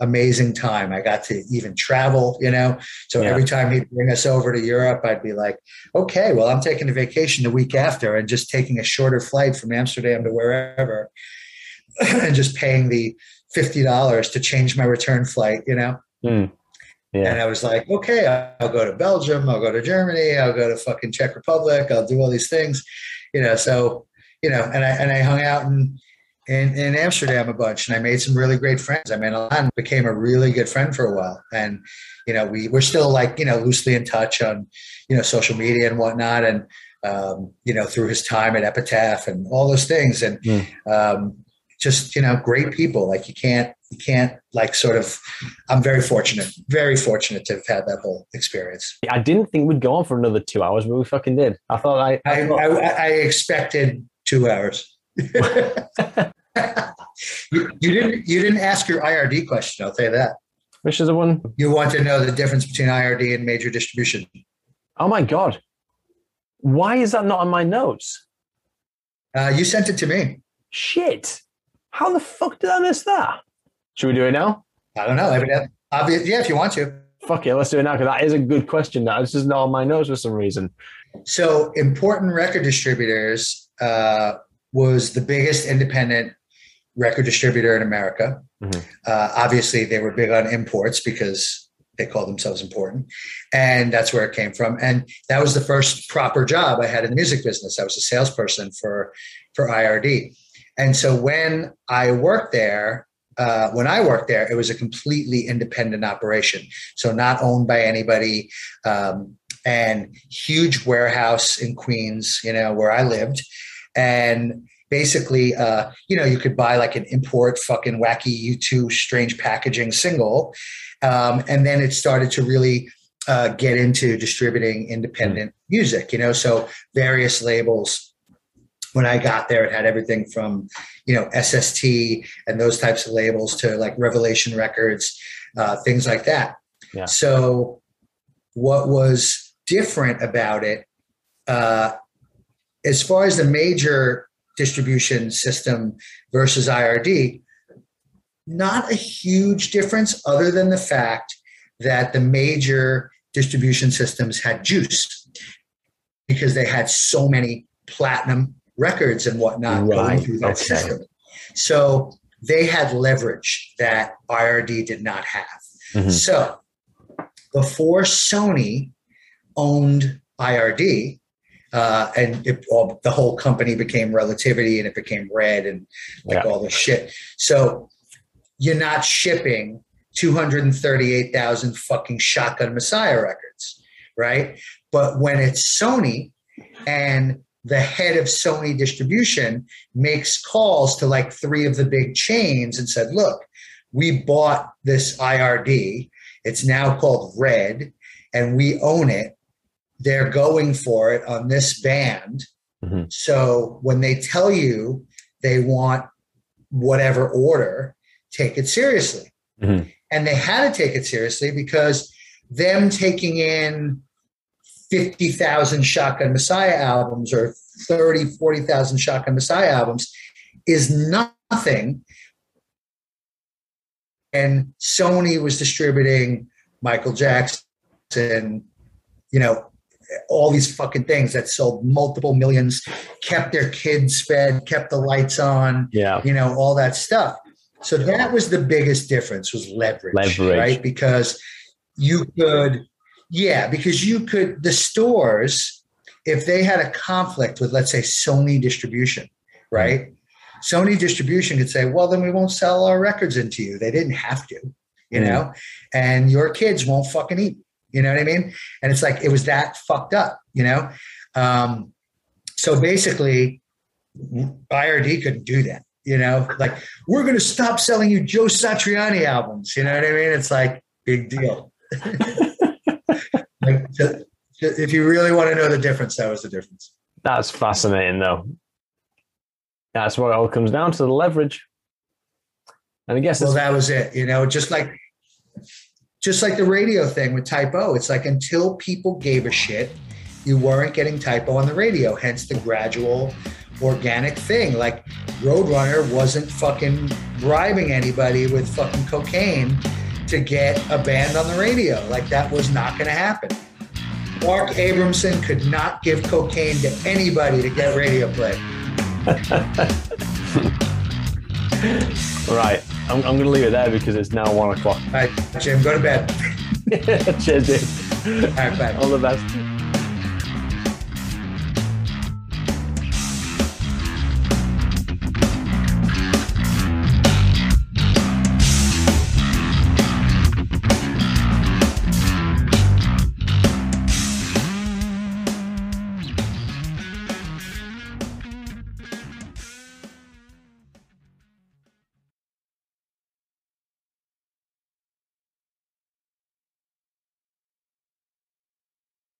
amazing time. I got to even travel, you know. So yeah. every time he'd bring us over to Europe, I'd be like, okay, well, I'm taking a vacation the week after and just taking a shorter flight from Amsterdam to wherever and just paying the fifty dollars to change my return flight, you know. Mm. Yeah. And I was like, okay, I'll go to Belgium, I'll go to Germany, I'll go to fucking Czech Republic, I'll do all these things, you know. So, you know, and I and I hung out in in, in Amsterdam a bunch, and I made some really great friends. I mean, Alan became a really good friend for a while, and you know, we we're still like you know loosely in touch on you know social media and whatnot, and um, you know through his time at Epitaph and all those things, and mm. um, just you know great people. Like you can't you can't like sort of i'm very fortunate very fortunate to have had that whole experience. I didn't think we'd go on for another two hours but we fucking did. I thought i i, I, I, I expected two hours. You, you, didn't you didn't ask your ird question i'll tell you that. Which is the one? You want to know the difference between ird and major distribution. Oh my god. Why is that not on my notes? Uh, you sent it to me. Shit. How the fuck did i miss that should we do it now? I don't know. Obvious, yeah, if you want to. Fuck yeah, let's do it now because that is a good question. That is just not on my nose for some reason. So, important record distributors uh, was the biggest independent record distributor in America. Mm-hmm. Uh, obviously, they were big on imports because they called themselves important, and that's where it came from. And that was the first proper job I had in the music business. I was a salesperson for for IRD, and so when I worked there, uh, when I worked there, it was a completely independent operation. So not owned by anybody. Um, and huge warehouse in Queens, you know, where I lived. And basically, uh, you know, you could buy like an import fucking wacky U2 strange packaging single. Um, and then it started to really uh, get into distributing independent music, you know, so various labels when I got there, it had everything from, you know, SST and those types of labels to like Revelation Records, uh, things like that. Yeah. So, what was different about it, uh, as far as the major distribution system versus IRD, not a huge difference other than the fact that the major distribution systems had juice because they had so many platinum records and whatnot right. going through that okay. system. So they had leverage that IRD did not have. Mm-hmm. So before Sony owned IRD, uh, and it, all, the whole company became Relativity and it became Red and like yeah. all this shit. So you're not shipping 238,000 fucking Shotgun Messiah records, right? But when it's Sony and the head of Sony distribution makes calls to like three of the big chains and said, look, we bought this IRD. It's now called Red, and we own it. They're going for it on this band. Mhm. So when they tell you they want whatever order, take it seriously. Mhm. And they had to take it seriously because them taking in 50,000 Shotgun Messiah albums or 30, 40,000 Shotgun Messiah albums is nothing. And Sony was distributing Michael Jackson, you know, all these fucking things that sold multiple millions, kept their kids fed, kept the lights on, Yeah. you know, all that stuff. So that was the biggest difference was leverage, Leverage. right? Because you could, yeah, because you could, the stores, if they had a conflict with, let's say, Sony distribution, right? Sony distribution could say, well, then we won't sell our records into you. They didn't have to, you Mm. know, and your kids won't fucking eat. You know what I mean? And it's like, it was that fucked up, you know? Um, so basically, IRD couldn't do that. You know, like we're going to stop selling you Joe Satriani albums. You know what I mean? It's like big deal. like, to- to- if you really want to know the difference, that was the difference. That's fascinating, though. That's what it all comes down to the leverage. And I guess Well, that was it. You know, just like just like the radio thing with Type O. It's like until people gave a shit, you weren't getting Type O on the radio. Hence the gradual organic thing. Like Roadrunner wasn't fucking bribing anybody with fucking cocaine to get a band on the radio. Like that was not going to happen. Mark Abramson could not give cocaine to anybody to get radio play. right. I'm, I'm going to leave it there because it's now one o'clock. All right, Jim, go to bed. Cheers. All right, bye. All the best.